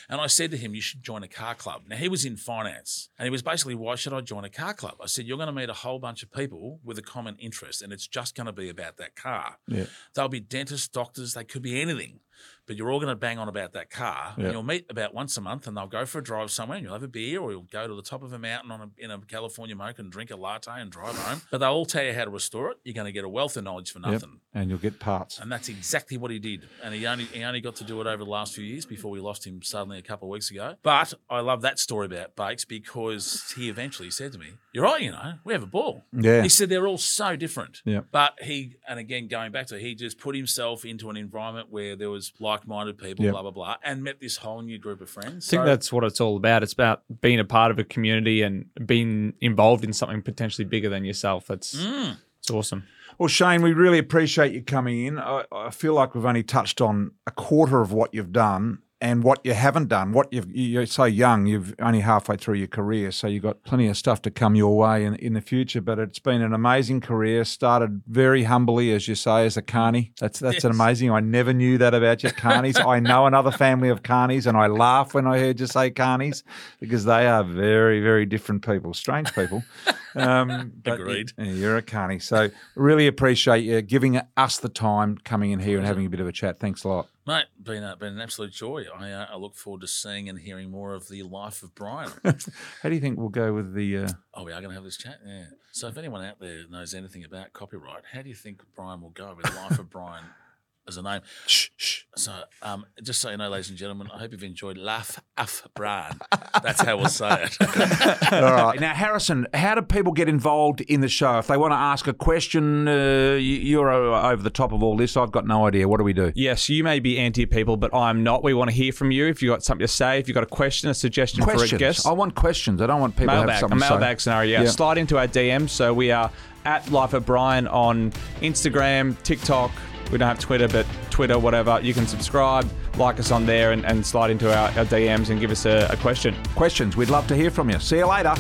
And I said to him, You should join a car club. Now, he was in finance and he was basically, Why should I join a car club? I said, You're going to meet a whole bunch of people with a common interest and it's just going to be about that car. Yeah. They'll be dentists, doctors, they could be anything. But you're all going to bang on about that car. Yeah. And you'll meet about once a month and they'll go for a drive somewhere and you'll have a beer or you'll go to the top of a mountain on a, in a California moke and drink a latte and drive home. But they'll all tell you how to restore it. You're going to get a wealth of knowledge for Yep. nothing. And you'll get parts. And that's exactly what he did. And he only he only got to do it over the last few years before we lost him suddenly a couple of weeks ago. But I love that story about Bakes because he eventually said to me, You're right, you know, we have a ball. Yeah. He said they're all so different. Yeah. But he and again going back to it, he just put himself into an environment where there was like minded people, Yeah. blah, blah, blah, and met this whole new group of friends. I think So- that's what it's all about. It's about being a part of a community and being involved in something potentially bigger than yourself. That's Mm. it's awesome. Well, Shane, we really appreciate you coming in. I, I feel like we've only touched on a quarter of what you've done and what you haven't done. What you've, you're so young, you've only halfway through your career, so you've got plenty of stuff to come your way in, in the future. But it's been an amazing career. Started very humbly, as you say, as a carney. That's that's an amazing. I never knew that about you, carnies. I know another family of carnies, and I laugh when I heard you say carnies because they are very, very different people, strange people. Um, Agreed. yeah, You're a carny. So really appreciate you giving us the time, coming in here and having a bit of a chat. Thanks a lot. Mate, been, a, been an absolute joy. I, uh, I look forward to seeing and hearing more of the life of Brian. How do you think we'll go with the? Uh, Oh, we are going to have this chat? Yeah. So, if anyone out there knows anything about copyright, how do you think Brian will go with the Life of Brian as a name? shh, shh. So, um, just so you know, ladies and gentlemen, I hope you've enjoyed Laugh of Brian. That's how we'll say it. All right. Now, Harrison, how do people get involved in the show? If they want to ask a question, uh, you- you're over the top of all this. I've got no idea. What do we do? Yes, you may be anti people, but I'm not. We want to hear from you. If you've got something to say, if you've got a question, a suggestion for a guest, I want questions. I don't want people to have mailbag, a something to say. mailbag scenario. Yeah. Yeah. Slide into our DM. So we are at Life of Brian on Instagram, TikTok. We don't have Twitter, but Twitter, whatever. You can subscribe, like us on there, and, and slide into our, our DMs and give us a, a question. Questions. We'd love to hear from you. See you later.